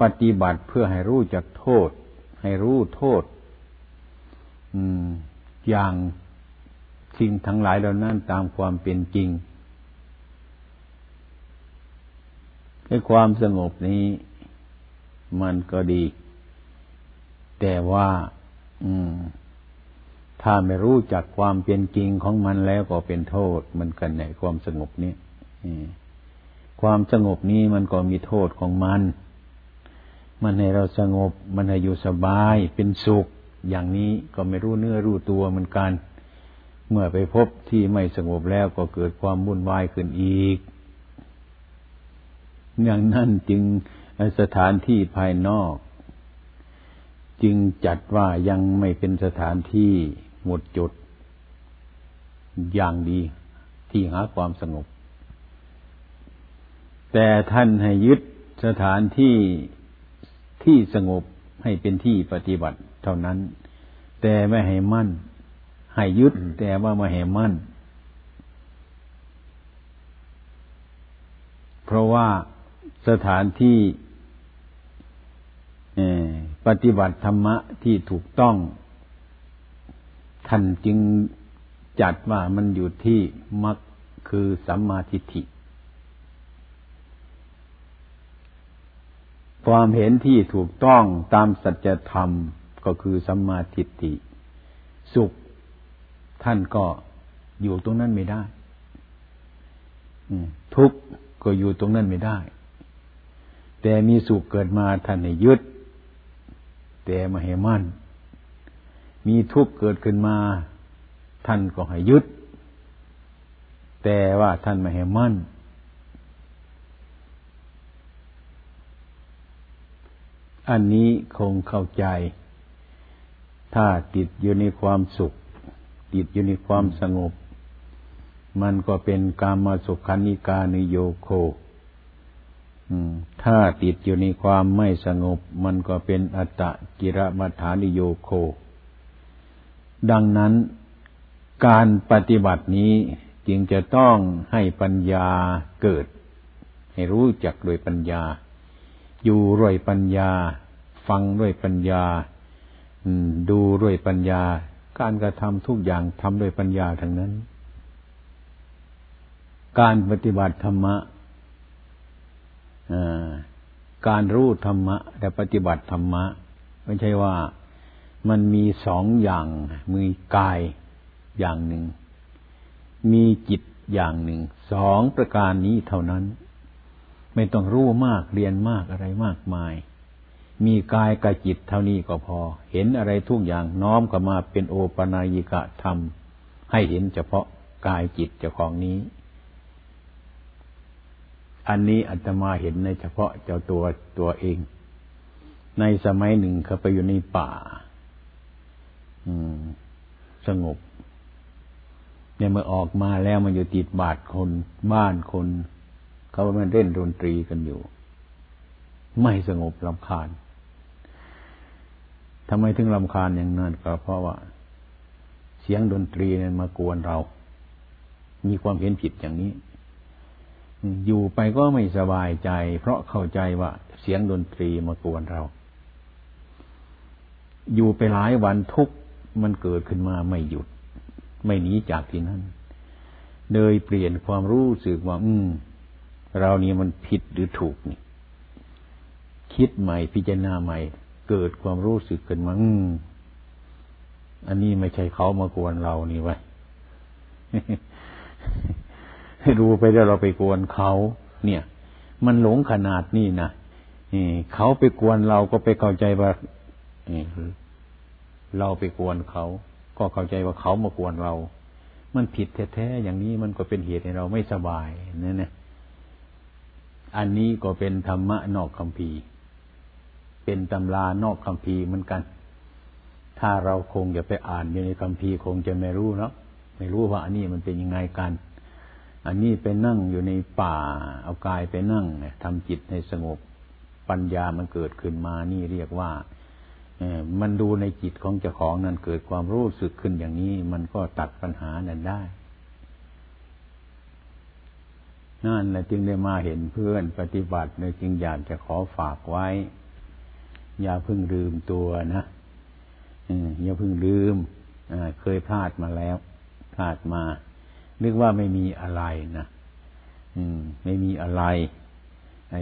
ปฏิบัติเพื่อให้รู้จักโทษ ให้รู้โทษอย่างสิ่งทั้งหลายเหล่านั้นตามความเป็นจริงในความสงบนี้ มันก็ดี แต่ว่า อืม ถ้าไม่รู้จักความเป็นจริงของมันแล้วก็เป็นโทษมันกันในความสงบนี้ความสงบนี้มันก็มีโทษของมัน มันให้เราสงบ มันให้อยู่สบายเป็นสุข อย่างนี้ก็ไม่รู้เนื้อรู้ตัวเหมือนกัน เมื่อไปพบที่ไม่สงบแล้วก็เกิดความวุ่นวายขึ้นอีก อย่างนั้นจึงสถานที่ภายนอก จึงจัดว่ายังไม่เป็นสถานที่หมดจด อย่างดีที่หาความสงบ แต่ท่านให้ยึดสถานที่ ที่สงบให้เป็นที่ปฏิบัติเท่านั้น แต่ไม่ให้มั่น ให้ยึดแต่ว่าไม่ให้มั่น เพราะว่าสถานที่ปฏิบัติธรรมะที่ถูกต้อง ท่านจึงจัดว่ามันอยู่ที่มรรคคือสัมมาทิฏฐิ ความเห็นที่ถูกต้องตามสัจธรรมก็คือสัมมาทิฏฐิ สุขท่านก็อยู่ตรงนั้นไม่ได้ทุกข์ก็อยู่ตรงนั้นไม่ได้ แต่มีสุขเกิดมาท่านให้ยึด แต่มาให้มั่น มีทุกข์เกิดขึ้นมา ท่านก็ให้ยึด แต่ว่าท่านไม่ให้มั่น อันนี้คงเข้าใจ ถ้าติดอยู่ในความสุข ติดอยู่ในความสงบ มันก็เป็นกามาสุขานิกานิโยโคถ้าติดอยู่ในความไม่สงบ มันก็เป็นอัตตะกิรมัฐานิโยโค ดังนั้นการปฏิบัตินี้จึงจะต้องให้ปัญญาเกิด ให้รู้จักโดยปัญญา อยู่ด้วยปัญญา ฟังด้วยปัญญาดูด้วยปัญญา การกระทำทุกอย่างทำด้วยปัญญาทั้งนั้น การปฏิบัติธรรมะการรู้ธรรมะและปฏิบัติธรรมะ ไม่ใช่ว่ามันมีสองอย่างมือกายอย่างหนึ่ง มีจิตอย่างหนึ่ง สองประการนี้เท่านั้น ไม่ต้องรู้มากเรียนมากอะไรมากมาย มีกายกับจิตเท่านี้ก็พอ เห็นอะไรทุกอย่างน้อมก็มาเป็นโอปนายิกะธรรม ให้เห็นเฉพาะกายจิตเจ้าของนี้ อันนี้อาตมาเห็นในเฉพาะเจ้าตัวตัวเอง ในสมัยหนึ่งเขาไปอยู่ในป่า อืม สงบเนี่ยเมื่อออกมาแล้วมันอยู่ติดบาดคนบ้านคน เขามันเล่นดนตรีกันอยู่ ไม่สงบลำคาญทำไมถึงลำคาญอย่างนั้นก็เพราะว่า เสียงดนตรีนี่ยมากวนเรา มีความเห็นผิดอย่างนี้ อยู่ไปก็ไม่สบายใจ เพราะเข้าใจว่า เสียงดนตรีมากวนเรา อยู่ไปหลายวันทุกมันเกิดขึ้นมาไม่หยุด ไม่หนีจากที่นั่นเลยเปลี่ยนความรู้สึกว่า อืม เรานี่มันผิดหรือถูกนี่ คิดใหม่พิจารณาใหม่ เกิดความรู้สึกขึ้นมาอืมอันนี้ไม่ใช่เขามากวนเรานี่ไว้ให้ดูไปแล้วเราไปกวนเขา เนี่ย มันหลงขนาดนี้นะเขาไปกวนเราก็ไปเข้าใจว่าเราไปกวนเขา ก็เข้าใจว่าเขามากวนเรา มันผิดแท้ๆอย่างนี้มันก็เป็นเหตุให้เราไม่สบายนั่นนะ อันนี้ก็เป็นธรรมะนอกคำพีเป็นตำรานอกคำพีเหมือนกัน ถ้าเราคงจะไปอ่านอยู่ในคำพีคงจะไม่รู้เนาะไม่รู้ว่าอันนี้มันเป็นยังไงกัน อันนี้ไปนั่งอยู่ในป่า เอากายไปนั่งทำจิตให้สงบ ปัญญามันเกิดขึ้นมานี่เรียกว่ามันดูในจิตของเจ้าของนั้นเกิดความรู้สึกขึ้นอย่างนี้ มันก็ตัดปัญหานั้นได้ นั่นแหละจึงได้มาเห็นเพื่อนปฏิบัติเลยจึงอยากจะขอฝากไว้ อย่าเพิ่งลืมตัวนะอย่าเพิ่งลืมเคยพลาดมาแล้ว พลาดมา นึกว่าไม่มีอะไรนะไม่มีอะไร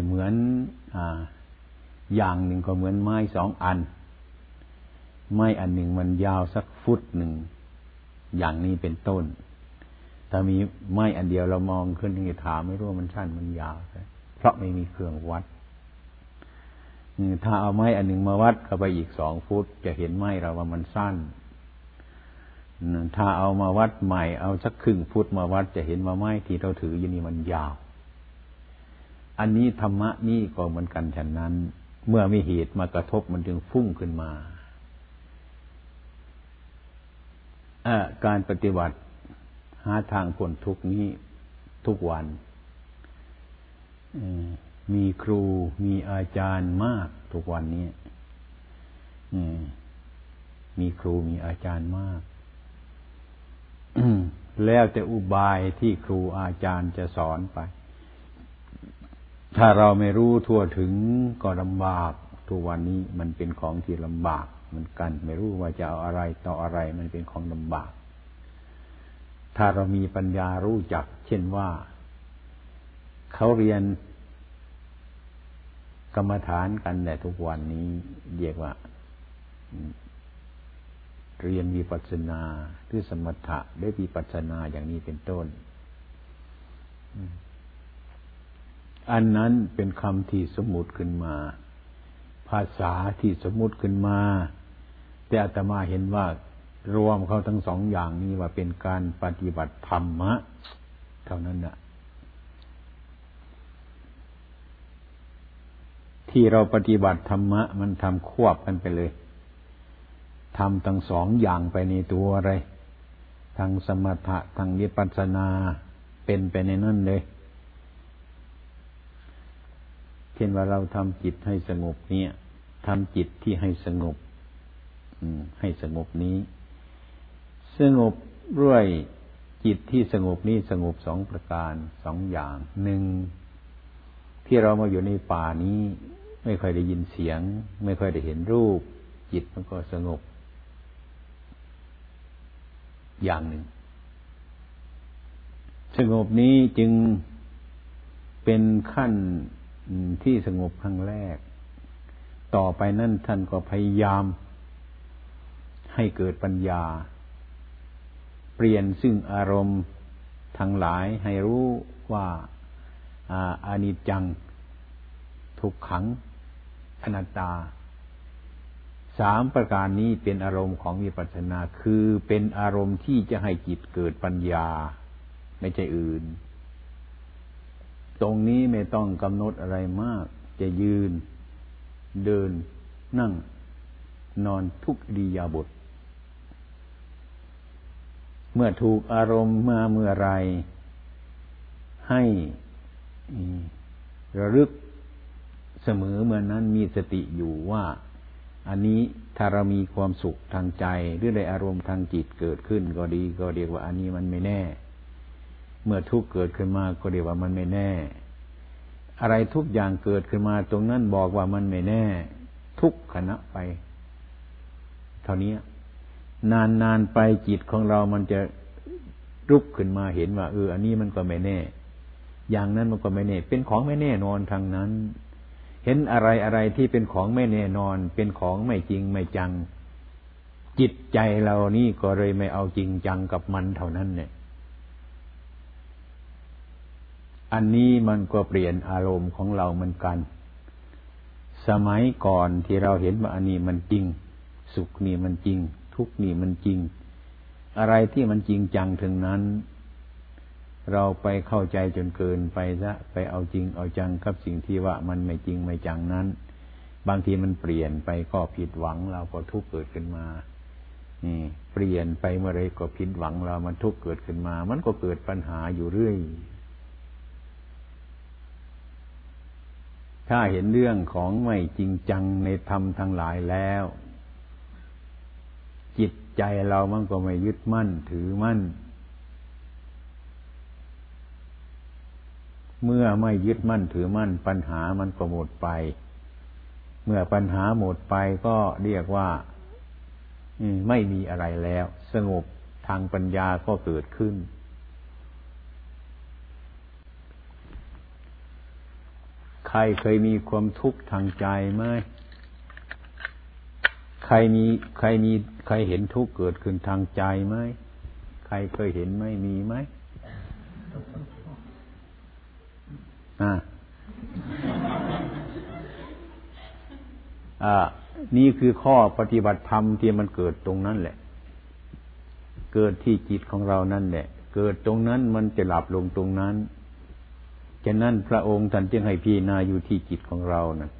เหมือนออย่างหนึ่งก็เหมือนไม้สองอัน ไม้อันหนึ่งมันยาวสักฟุตหนึ่ง อย่างนี้เป็นต้น ถ้ามีไม้อันเดียวเรามองขึ้นที่ถามไม่รู้ว่ามันสั้นมันยาวเพราะไม่มีเครื่องวัดถ้าเอาไม้อันหนึ่งมาวัดเข้าไปอีกสองฟุต จะเห็นไม้เราว่ามันสั้นถ้าเอามาวัดใหม่เอาสักครึ่งฟุตมาวัดจะเห็นว่าไม้ที่เราถืออยู่นี่มันยาว อันนี้ธรรมะนี่ก็เหมือนกันฉะนั้น เมื่อมีเหตุมากระทบมันจึงฟุ้งขึ้นมาการปฏิบัติ หาทางพ้นทุกนี้ทุกวัน มีครูมีอาจารย์มากทุกวันนี้มีครูมีอาจารย์มาก แล้วแต่อุบายที่ครูอาจารย์จะสอนไป ถ้าเราไม่รู้ทั่วถึงก็ลำบาก ทุกวันนี้มันเป็นของที่ลำบากเหมือนกัน ไม่รู้ว่าจะเอาอะไรต่ออะไรมันเป็นของลำบาก ถ้าเรามีปัญญารู้จัก เช่นว่า เขาเรียนกรรมฐานกันแต่ทุกวันนี้เรียกว่า เรียนวิปัสสนาหรือสมถะได้วิปัสสนาอย่างนี้เป็นต้น อันนั้นเป็นคำที่สมมติขึ้นมา ภาษาที่สมมติขึ้นมา แต่อาตมาเห็นว่า รวมเข้าทั้งสองอย่างนี้ว่าเป็นการปฏิบัติธรรมะ เท่านั้นนะที่เราปฏิบัติธรรมะ มันทำควบกันไปเลยทำทั้งสองอย่างไปในตัวอะไรทางสมถะทางวิปัสสนาเป็นไปในนั่นเลย เช่นว่าเราทำจิตให้สงบเนี่ยทำจิตที่ให้สงบให้สงบนี้ สงบด้วยจิตที่สงบนี้สงบสองประการสองอย่างหนึ่งที่เรามาอยู่ในป่านี้ ไม่ค่อยได้ยินเสียง ไม่ค่อยได้เห็นรูป จิตมันก็สงบ อย่างหนึ่ง สงบนี้จึงเป็นขั้นที่สงบครั้งแรก ต่อไปนั่นท่านก็พยายามให้เกิดปัญญา เปลี่ยนซึ่งอารมณ์ทั้งหลายให้รู้ว่าอานิจจัง ทุกขัง อนัตตา สามประการนี้เป็นอารมณ์ของวิปัสสนา คือเป็นอารมณ์ที่จะให้จิตเกิดปัญญา ไม่ใช่อื่น ตรงนี้ไม่ต้องกำหนดอะไรมาก จะยืน เดิน นั่ง นอนทุกดียาบท เมื่อถูกอารมณ์มาเมื่อไร ให้ระลึกเสมอเมื่อนนั้นมีสติอยู่ว่า อันนี้ถ้าเรามีความสุขทางใจ หรือในอารมณ์ทางจิตเกิดขึ้นก็ดี ก็เรียกว่าอันนี้มันไม่แน่ เมื่อทุกข์เกิดขึ้นมาก็เรียกว่ามันไม่แน่ อะไรทุกอย่างเกิดขึ้นมาตรงนั้นบอกว่ามันไม่แน่ ทุกขณะไป เท่านี้ นานนานไปจิตของเรามันจะรุกขึ้นมาเห็นว่าเอออันนี้มันก็ไม่แน่ อย่างนั้นมันก็ไม่แน่ เป็นของไม่แน่นอนทางนั้น เห็นอะไรอะไรที่เป็นของไม่แน่นอน เป็นของไม่จริงไม่จัง จิตใจเรานี่ก็เลยไม่เอาจริงจังกับมันเท่านั้นเนี่ย อันนี้มันก็เปลี่ยนอารมณ์ของเราเหมือนกัน สมัยก่อนที่เราเห็นว่าอันนี้มันจริง สุขนี่มันจริง ทุกนี่มันจริง อะไรที่มันจริงจังถึงนั้น เราไปเข้าใจจนเกินไปซะไปเอาจริงเอาจังกับสิ่งที่ว่ามันไม่จริงไม่จังนั้น บางทีมันเปลี่ยนไปก็ผิดหวังเราก็ทุกข์เกิดขึ้นมานี่เปลี่ยนไปเมื่อไรก็ผิดหวังเรามันทุกข์เกิดขึ้นมา มันก็เกิดปัญหาอยู่เรื่อยถ้าเห็นเรื่องของไม่จริงจังในธรรมทั้งหลายแล้ว ใจเรามันก็ไม่ยึดมั่นถือมั่น เมื่อไม่ยึดมั่นถือมั่น ปัญหามันก็หมดไป เมื่อปัญหาหมดไปก็เรียกว่าไม่มีอะไรแล้ว สงบทางปัญญาก็เกิดขึ้น ใครเคยมีความทุกข์ทางใจไหม ใครมีใครมีใครเห็นทุกข์เกิดขึ้นทางใจไหมใครเคยเห็นไหมมีไหมอ่าอ่านี่คือข้อปฏิบัติธรรมที่มันเกิดตรงนั้นแหละ เกิดที่จิตของเรานั่นแหละ เกิดตรงนั้นมันจะหลับลงตรงนั้น ฉะนั้นพระองค์ท่านจึงให้พีนาอยู่ที่จิตของเรานะ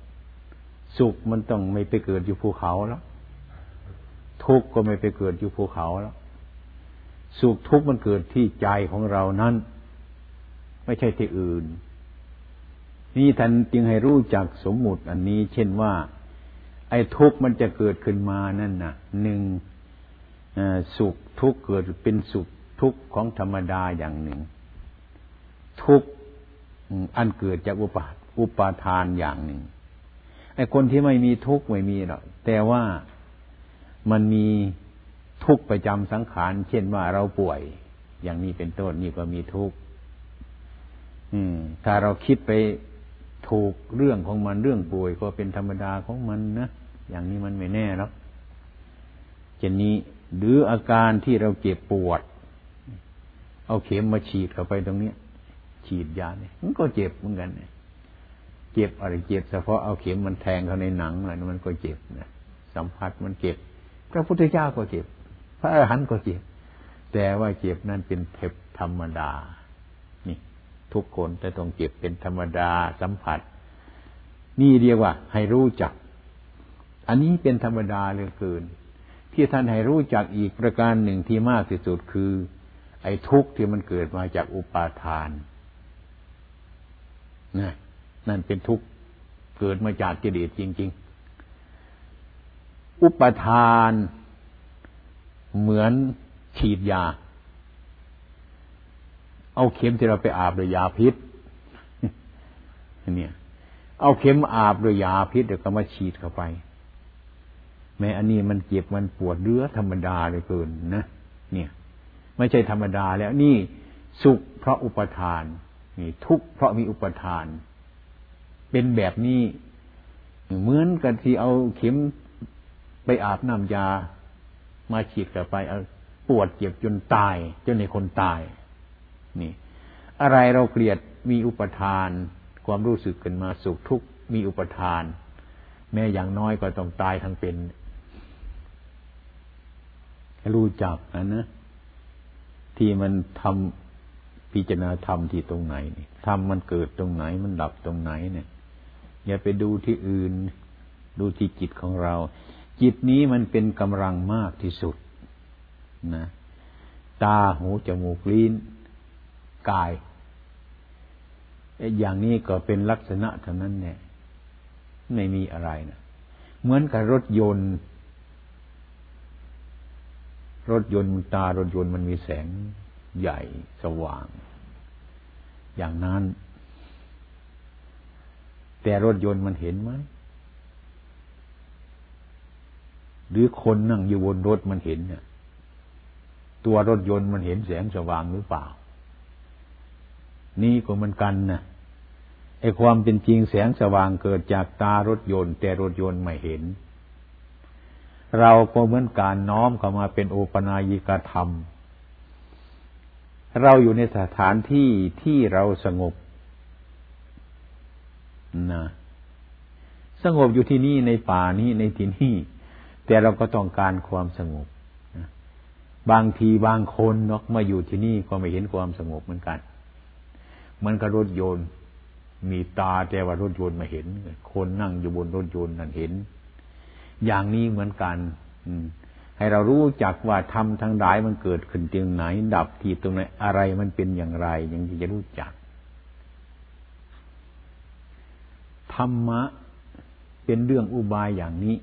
สุขมันต้องไม่ไปเกิดอยู่ภูเขาแล้ว ทุกข์ก็ไม่ไปเกิดอยู่ภูเขาแล้วสุขทุกข์มันเกิดที่ใจของเรานั้น ไม่ใช่ที่อื่น นี่ท่านจึงให้รู้จักสมมุติอันนี้ เช่นว่า ไอ้ทุกข์มันจะเกิดขึ้นมานั่นนะหนึ่งสุขทุกข์เกิดเป็นสุขทุกข์ของธรรมดาอย่างหนึ่ง ทุกข์อันเกิดจากอุปาอุปาทานอย่างหนึ่งไอ้คนที่ไม่มีทุกข์ไม่มีหรอกแต่ว่า มันมีทุกข์ประจำสังขาร เช่นว่าเราป่วย อย่างนี้เป็นต้นนี่ก็มีทุกข์ถ้าเราคิดไปถูกเรื่องของมันเรื่องป่วยก็เป็นธรรมดาของมันนะอย่างนี้มันไม่แน่หรอกเช่นนี้หรืออาการที่เราเจ็บปวด เอาเข็มมาฉีดเข้าไปตรงนี้ฉีดยาเนี่ยมันก็เจ็บเหมือนกันเนี่ยเจ็บอะไรเจ็บเฉพาะเอาเข็มมันแทงเข้าในหนังอะไรมันก็เจ็บนะสัมผัสมันเจ็บ ระพุทธเจ้าก็เจ็บ พระอรหันต์ก็เจ็บ แต่ว่าเจ็บนั่นเป็นเทปธรรมดา นี่ ทุกคนแต่ต้องเจ็บเป็นธรรมดาสัมผัส นี่เรียกว่า ให้รู้จัก อันนี้เป็นธรรมดาเหลือเกิน ที่ท่านให้รู้จักอีกประการหนึ่งที่มากที่สุดคือ ไอ้ทุกข์ที่มันเกิดมาจากอุปาทานนะนั่นเป็นทุกข์เกิดมาจากกิเลสจริง ๆ อุปทาน เหมือนฉีดยา เอาเข็มที่เราไปอาบด้วยยาพิษเนี่ย เอาเข็มอาบด้วยยาพิษเดี๋ยวก็มาฉีดเข้าไป แม้อันนี้มันเจ็บมันปวดเรื้อธรรมดาเลยเกินนะเนี่ย ไม่ใช่ธรรมดาแล้วนี่สุขเพราะอุปทาน นี่ ทุกข์เพราะมีอุปทาน เป็นแบบนี้เหมือนกันที่เอาเข็ม ไปอาบน้ำยา มาฉีดกับไปเอาปวดเจ็บจนตายจนในคนตาย นี่ อะไรเราเกลียดมีอุปทาน ความรู้สึกกันมาสุขทุกข์มีอุปทาน แม้อย่างน้อยก็ต้องตายทั้งเป็นรู้จักนะนะที่มันทำพิจารณาธรรมที่ตรงไหนธรรมมันเกิดตรงไหนมันดับตรงไหนเนี่ย อย่าไปดูที่อื่น ดูที่จิตของเรา จิตนี้มันเป็นกำลังมากที่สุดนะตาหูจมูกลิ้นกาย อย่างนี้ก็เป็นลักษณะเท่านั้นเนี่ย ไม่มีอะไรนะเหมือนกับรถยนต์ รถยนต์ตารถยนต์มันมีแสงใหญ่สว่าง อย่างนั้น แต่รถยนต์มันเห็นไหม หรือคนนั่งอยู่บนรถมันเห็นเนี่ยตัวรถยนต์มันเห็นแสงสว่างหรือเปล่า นี่ก็มันกันนะไอความเป็นจริงแสงสว่างเกิดจากตารถยนต์ แต่รถยนต์ไม่เห็น เราก็เหมือนการน้อมเข้ามาเป็นโอปนายิกธรรม เราอยู่ในสถานที่ที่เราสงบนะสงบอยู่ที่นี่ในป่านี้ในที่นี่ แต่เราก็ต้องการความสงบบางทีบางคนเนาะมาอยู่ที่นี่ก็ไม่เห็นความสงบเหมือนกันมันก็รถยนต์ มีตาแต่ว่ารถยนต์ม่เห็น คนนั่งอยู่บนรถยนต์นั่นเห็น อย่างนี้เหมือนกัน อืม ให้เรารู้จักว่าธรรมทั้งหลายมันเกิดขึ้นตรงไหน ดับที่ตรงไหนอะไรมันเป็นอย่างไร อย่างที่จะรู้จักธรรมะเป็นเรื่องอุบายอย่างนี้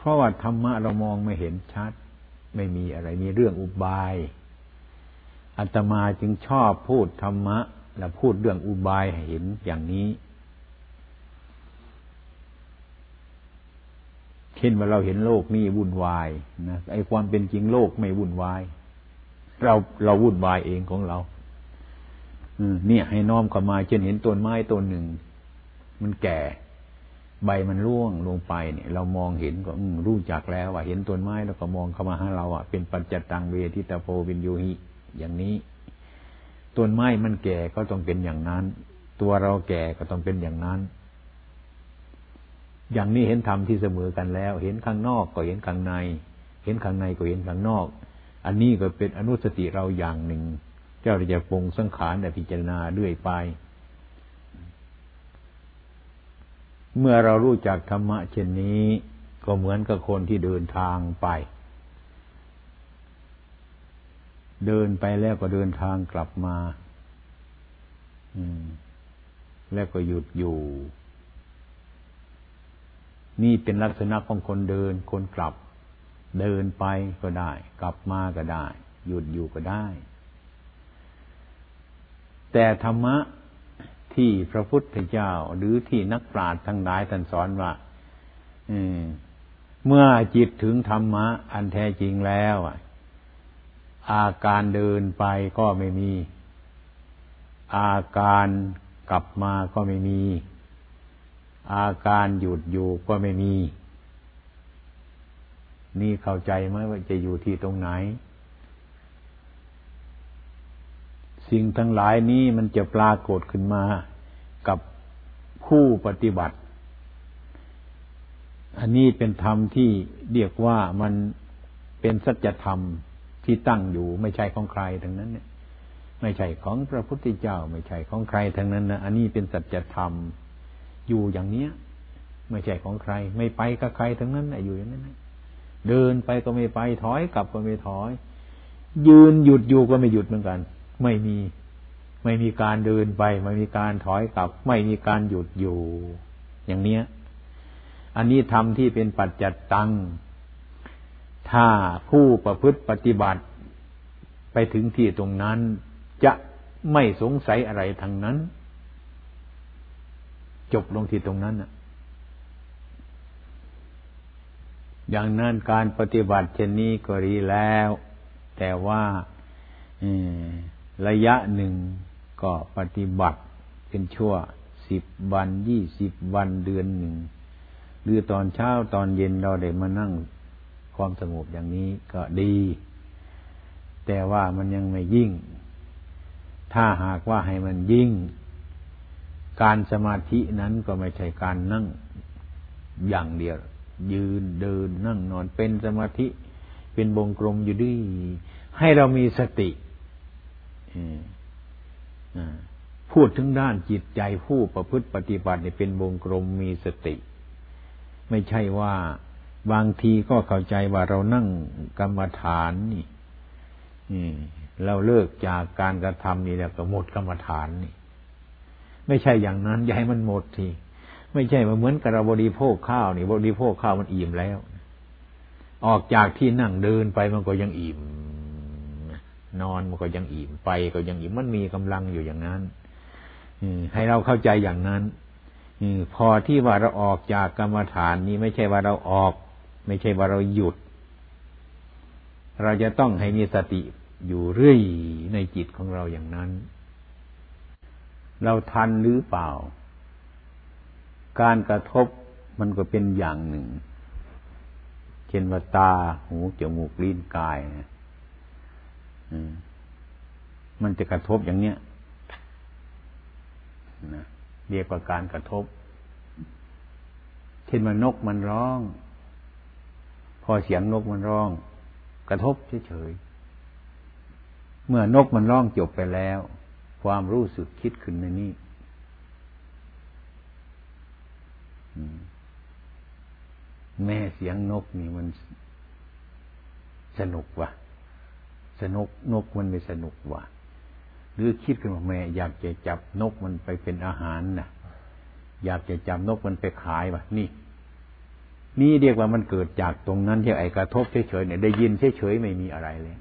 เพราะว่าธรรมะเรามองไม่เห็นชัด ไม่มีอะไรมีเรื่องอุบายอาตมาจึงชอบพูดธรรมะ และพูดเรื่องอุบายให้เห็นอย่างนี้เช่นว่าเราเห็นโลกนี้วุ่นวายนะไอ้ความเป็นจริงโลกไม่วุ่นวาย เราเราวุ่นวายเองของเราเนี่ยให้น้อมเข้ามาเช่นเห็นต้นไม้ต้นหนึ่ง มันแก่ ใบมันร่วงลงไปเนี่ย เรามองเห็นก็รู้จักแล้วว่าเห็นต้นไม้แล้วก็มองเข้ามาหาเราอะเป็นปัจจตังเวทิตาโพวินโยหิ อย่างนี้ต้นไม้มันแก่ก็ต้องเป็นอย่างนั้น ตัวเราแก่ก็ต้องเป็นอย่างนั้น อย่างนี้เห็นธรรมที่เสมอกันแล้ว เห็นข้างนอกก็เห็นข้างใน เห็นข้างในก็เห็นข้างนอก อันนี้ก็เป็นอนุสติเราอย่างหนึ่งเจ้าจะปรงสังขารแต่พิจารณาเรื่อยไป เมื่อเรารู้จักธรรมะเช่นนี้ ก็เหมือนกับคนที่เดินทางไป เดินไปแล้วก็เดินทางกลับมา อืม แล้วก็หยุดอยู่ นี่เป็นลักษณะของคนเดิน คนกลับ เดินไปก็ได้ กลับมาก็ได้ หยุดอยู่ก็ได้ แต่ธรรมะ ที่พระพุทธเจ้า หรือที่นักปราชญ์ทั้งหลายท่านสอนว่าเมื่อจิตถึงธรรมะ อันแท้จริงแล้วอาการเดินไปก็ไม่มี อาการกลับมาก็ไม่มี อาการหยุดอยู่ก็ไม่มี นี่เข้าใจไหมว่าจะอยู่ที่ตรงไหน สิ่งทั้งหลายนี้มันจะปรากฏขึ้นมากับผู้ปฏิบัติ อันนี้เป็นธรรมที่เรียกว่ามันเป็นสัจธรรมที่ตั้งอยู่ไม่ใช่ของใครทั้งนั้นเนี่ย ไม่ใช่ของพระพุทธเจ้า ไม่ใช่ของใครทั้งนั้นนะอันนี้เป็นสัจธรรมอยู่อย่างเนี้ย ไม่ใช่ของใคร ไม่ไปกับใครทั้งนั้นอยู่อย่างนั้นเดินไปก็ไม่ไปถอยกลับก็ไม่ถอย ยืนหยุดอยู่ก็ไม่หยุดเหมือนกัน ไม่มี ไม่มีการเดินไป ไม่มีการถอยกลับ ไม่มีการหยุดอยู่ อย่างเนี้ย อันนี้ทำที่เป็นปัจจัตตัง ถ้าผู้ประพฤติปฏิบัติ ไปถึงที่ตรงนั้น จะไม่สงสัยอะไรทางนั้น จบลงที่ตรงนั้นน่ะอย่างนั้นการปฏิบัติเช่นนี้ก็ดีแล้ว แต่ว่า ระยะหนึ่งก็ปฏิบัติเป็นชั่วสิบวันยี่สิบวันเดือนหนึ่งหรือตอนเช้าตอนเย็นเราได้มานั่งความสงบอย่างนี้ก็ดี แต่ว่ามันยังไม่ยิ่ง ถ้าหากว่าให้มันยิ่ง การสมาธินั้นก็ไม่ใช่การนั่งอย่างเดียว ยืนเดินนั่งนอนเป็นสมาธิ เป็นวงกลมอยู่ดีให้เรามีสติ พูดถึงด้านจิตใจผู้ประพฤติปฏิบัติเนี่ยเป็นวงกลมมีสติ ไม่ใช่ว่าบางทีก็เข้าใจว่าเรานั่งกรรมฐานนี่เราเลิกจากการกระทำนี่แล้วก็หมดกรรมฐานนี่ ไม่ใช่อย่างนั้นอย่าให้มันหมดทีไม่ใช่มาเหมือนกับเราบริโภคข้าวนี่บริโภคข้าวมันอิ่มแล้ว ออกจากที่นั่งเดินไปมันก็ยังอิ่ม นอนมันก็ยังอิ่มไปก็ยังอิ่มมันมีกำลังอยู่อย่างนั้นให้เราเข้าใจอย่างนั้นพอที่ว่าเราออกจากกรรมฐานนี้ไม่ใช่ว่าเราออก ไม่ใช่ว่าเราหยุด เราจะต้องให้มีสติอยู่เรื่อยในจิตของเราอย่างนั้น เราทันหรือเปล่า การกระทบมันก็เป็นอย่างหนึ่ง เช่นว่าตา หู จมูก ลิ้น กายนะ มันจะกระทบอย่างเนี้ยนะเรียกว่าการกระทบ เช่นว่านกมันร้อง พอเสียงนกมันร้อง กระทบเฉยๆเมื่อนกมันร้องจบไปแล้ว ความรู้สึกคิดขึ้นในนี้แม่เสียงนกนี่มันสนุกว่ะ สนุกนกมันไม่สนุกว่ะ หรือคิดขึ้นว่าแม่อยากจะจับนกมันไปเป็นอาหารนะอยากจะจับนกมันไปขายว่ะ นี่ นี่เรียกว่ามันเกิดจากตรงนั้นที่ไอ้กระทบเฉยๆเนี่ยได้ยินเฉยๆไม่มีอะไรเลย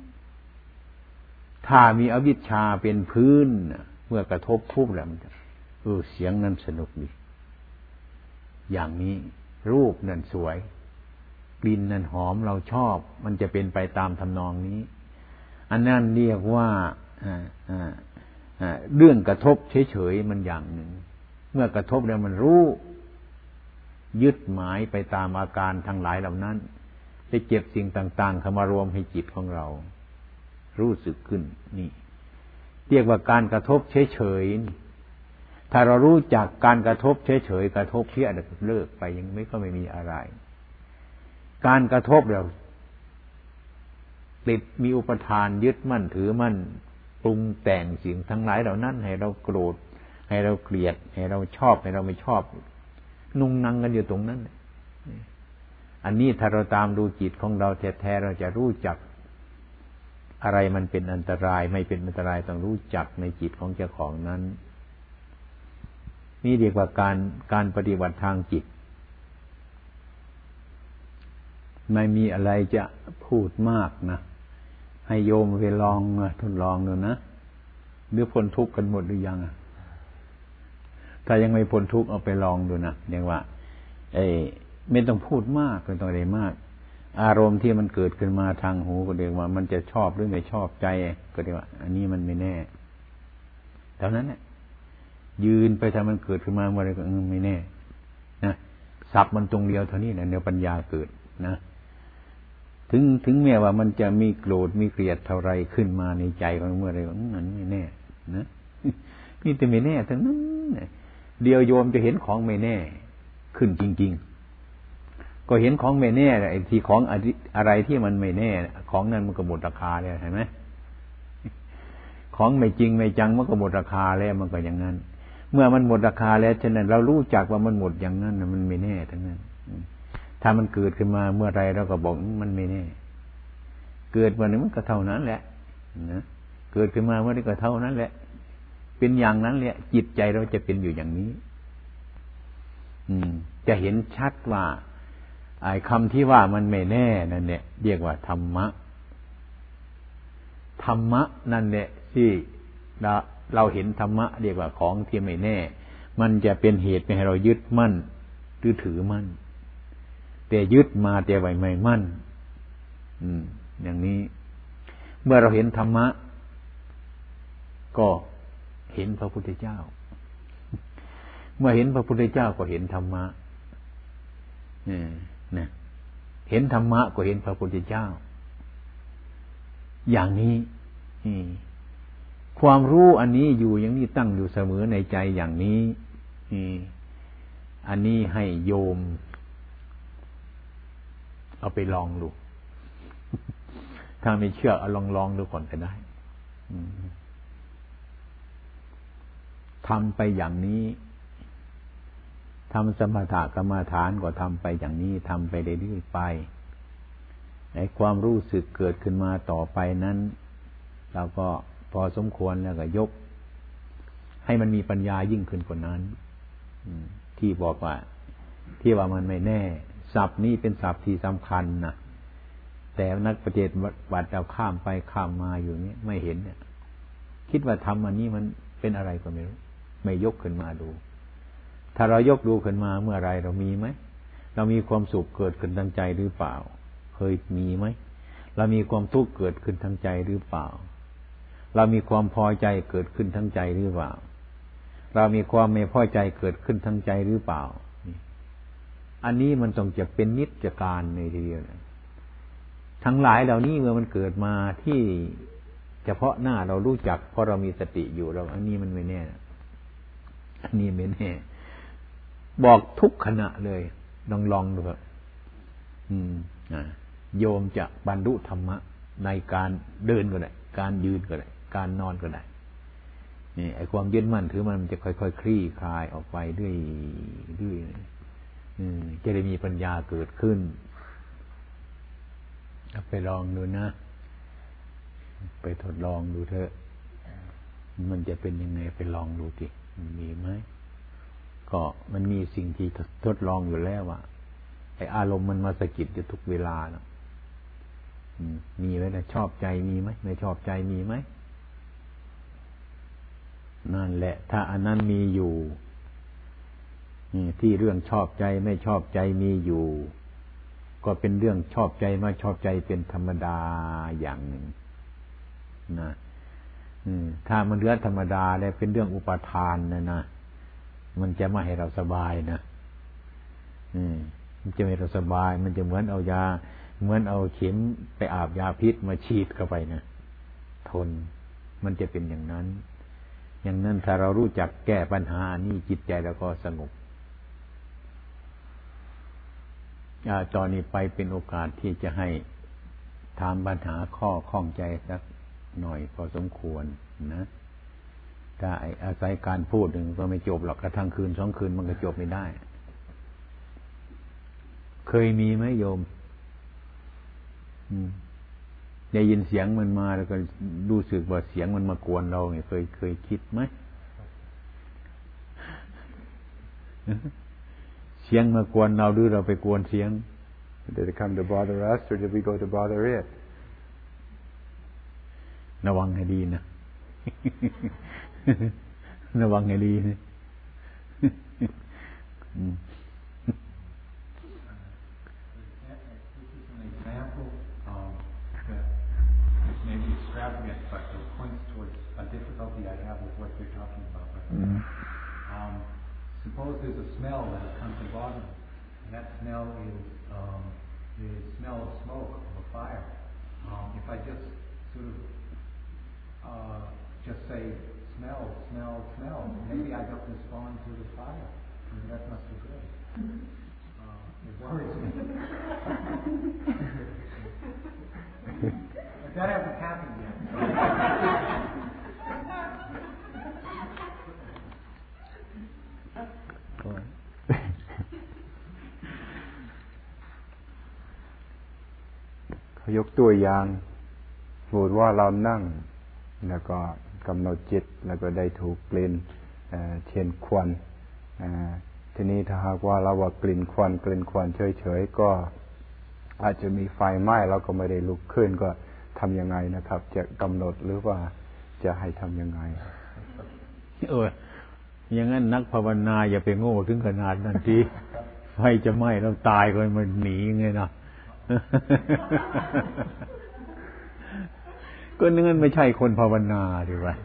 ถ้ามีอวิชชาเป็นพื้นเมื่อกระทบปุ๊บแล้วมันเออเสียงนั้นสนุกดีอย่างนี้รูปนั่นสวย กลิ่นนั่นหอมเราชอบ มันจะเป็นไปตามทำนองนี้ อันนั้นเรียกว่าเรื่องกระทบเฉยๆมันอย่างหนึ่ง เมื่อกระทบแล้วมันรู้ ยึดหมายไปตามอาการทั้งหลายเหล่านั้นจะเจ็บสิ่งต่างๆเข้ามารวมให้จิตของเรา รู้สึกขึ้นนี่ เรียกว่าการกระทบเฉยๆถ้าเรารู้จักการกระทบเฉยๆกระทบเพี้ยเลิกไปยังไม่ก็ไม่มีอะไร การกระทบเรา ติดมีอุปทานยึดมั่นถือมั่นปรุงแต่งสิ่งทั้งหลายเหล่านั้น ให้เราโกรธ ให้เราเกลียด ให้เราชอบ ให้เราไม่ชอบ นุ่งนังกันอยู่ตรงนั้น อันนี้ถ้าเราตามดูจิตของเราแท้ๆเราจะรู้จัก อะไรมันเป็นอันตรายไม่เป็นอันตรายต้องรู้จักในจิตของเจ้าของนั้น นี่เรียกว่าการการปฏิบัติทางจิต ไม่มีอะไรจะพูดมากนะ ให้โยมไปลองทดลองดูนะหรือพ้นทุกข์กันหมดหรือยังถ้ายังไม่พ้นทุกข์เอาไปลองดูนะเรียกว่าเอ้ไม่ต้องพูดมากไม่ต้องอะไรมาก อารมณ์ที่มันเกิดขึ้นมาทางหูก็เรียกว่า มันจะชอบหรือไม่ชอบใจก็เรียกว่า อันนี้มันไม่แน่เท่านั้นแหละยืนไปถ้ามันเกิดขึ้นมาเมื่อไรก็ไม่แน่นะสับมันตรงเดียวเท่านี้นะเดี๋ยวปัญญาเกิดนะ ถึงถึงแม้ว่ามันจะมีโกรธมีเกลียดเท่าไรขึ้นมาในใจของเมื่อไรมันไม่แน่ นะนี่แต่ไม่แน่ทั้งนั้นเดียวโยมจะเห็นของไม่แน่ ขึ้นจริง ๆ ก็เห็นของไม่แน่ไอ้ที่ของอะไรที่มันไม่แน่ ของนั้นมันก็หมดราคาเลยเห็นไหมของไม่จริงไม่จังมันก็หมดราคาแล้วมันก็อย่างนั้น เมื่อมันหมดราคาแล้วฉะนั้นเรารู้จักว่ามันหมดอย่างนั้นมันไม่แน่ทั้งนั้น ถ้ามันเกิดขึ้นมาเมื่อไรเราก็บอกมันไม่แน่ เกิดวันนึงมันก็เท่านั้นแหละนะเกิดขึ้นมาเมื่อไรก็เท่านั้นแหละ เป็นอย่างนั้นแหละ จิตใจเราจะเป็นอยู่อย่างนี้ อืม จะเห็นชัดว่าไอ้คำที่ว่ามันไม่แน่นั่นเนี่ยเรียกว่าธรรมะธรรมะนั่นเนี่ยที่เราเราเห็นธรรมะเรียกว่าของที่ไม่แน่ มันจะเป็นเหตุให้เรายึดมั่นหรือถือมั่น แต่ยึดมาแต่ไว้ไม่มั่น อืม อย่างนี้ เมื่อเราเห็นธรรมะ ก็เห็นพระพุทธเจ้า เมื่อเห็นพระพุทธเจ้าก็เห็นธรรมะเนี่นะเห็นธรรมะก็เห็นพระพุทธเจ้า อย่างนี้ความรู้อันนี้อยู่อย่างนี้ตั้งอยู่เสมอในใจอย่างนี้อันนี้ให้โยม เอาไปลองดู ถ้าไม่เชื่อเอาลองลองดูก่อนก็ได้ทำไปอย่างนี้ทำสมถะกรรมฐานก็ทำไปอย่างนี้ทำไปเรื่อยๆไปไอ้ความรู้สึกเกิดขึ้นมาต่อไปนั้น เราก็พอสมควรแล้วก็ยก ให้มันมีปัญญายิ่งขึ้นกว่านั้นที่บอกว่า ที่ว่ามันไม่แน่ ศัพท์นี้เป็นศัพท์ที่สำคัญนะแต่นักปฏิบัติเราข้ามไปข้ามมาอยู่นี้ไม่เห็นเนี่ย คิดว่าทำอันนี้มันเป็นอะไรก็ไม่รู้ ไม่ยกขึ้นมาดู ถ้าเรายกดูขึ้นมาเมื่อไรเรามีไหมเรามีความสุขเกิดขึ้นทางใจหรือเปล่า เคยมีไหมเรามีความทุกข์เกิดขึ้นทางใจหรือเปล่า เรามีความพอใจเกิดขึ้นทางใจหรือเปล่า เรามีความไม่พอใจเกิดขึ้นทางใจหรือเปล่า อันนี้มันต้องจะเป็นนิจการในทีเดียวนะทั้งหลายเหล่านี้เมื่อมันเกิดมาที่เฉพาะหน้าเรารู้จักเพราะเรามีสติอยู่เรา อันนี้มันไม่แน่ อันนี้ไม่แน่ บอกทุกขณะเลยลองลองดูครับอืมโยมจะบรรลุธรรมะในการเดินก็ได้ การยืนก็ได้ การนอนก็ได้ นี่ไอความยึดมั่นถือมันมันจะค่อยๆคลี่คลายออกไปเรื่อยเรื่อย จะได้มีปัญญาเกิดขึ้นไปลองดูนะ ไปทดลองดูเถอะ มันจะเป็นยังไงไปลองดูดิมีไหมก็มันมีสิ่งที่ทดลองอยู่แล้วว่าไออารมณ์มันมาสะกิดอยู่ทุกเวลาเนาะมีไหมนะชอบใจมีไหมไม่ชอบใจมีไหมนั่นแหละ ถ้าอันนั้นมีอยู่ ที่เรื่องชอบใจไม่ชอบใจมีอยู่ ก็เป็นเรื่องชอบใจไม่ชอบใจเป็นธรรมดาอย่างหนึ่งนะถ้ามันเรื่องธรรมดาแล้วเป็นเรื่องอุปทานนะนะมันจะไม่ให้เราสบายนะมันจะไม่เราสบาย มันจะเหมือนเอายา เหมือนเอาเข็มไปอาบยาพิษมาฉีดเข้าไปนะทนมันจะเป็นอย่างนั้น อย่างนั้นถ้าเรารู้จักแก้ปัญหานี่จิตใจเราก็สงบ ตอนนี้ไปเป็นโอกาสที่จะให้ถามปัญหาข้อข้องใจสักหน่อยพอสมควรนะถ้าอาศัยการพูดหนึ่งก็ไม่จบหรอกกระทั่งคืนสองคืนมันก็จบไม่ได้ เคยมีไหมโยมได้ยินเสียงมันมาแล้วก็รู้สึกว่าเสียงมันมากวนเราเนี่ยเคยเคยคิดไหม สียงมากวนเราหรือเราไปกวนเสียง Did it come to bother us or did we go to bother it? ระวังให้ดีนะระวังให้ดีนะ suppose there's a smell that has come to bottom, and that smell is um, the smell of smoke of a fire. Um, if I just sort of uh, just say smell, smell, smell, maybe I don't respond to the fire. I mean, that's not so good. Uh, it worries me. That hasn't happened yet. ยกตัวอย่างสมมติว่าเรานั่ง แล้วก็กำหนดจิตแล้วก็ได้ถูกกลิ่นเช่นควันทีนี้ถ้าหากว่าเราว่ากลิ่นควันกลิ่นควันเฉยๆก็อาจจะมีไฟไหม้เราก็ไม่ได้ลุกขึ้นก็ทำยังไงนะครับ จะกำหนดหรือว่าจะให้ทำยังไง เอออย่างนั้นนักภาวนาอย่าไปโง่ถึงขนาดนั้นทีไฟจะไหม้เราตายก็มันหนีไงนะ ก็นั่นไม่ใช่คนภาวนาดีว่า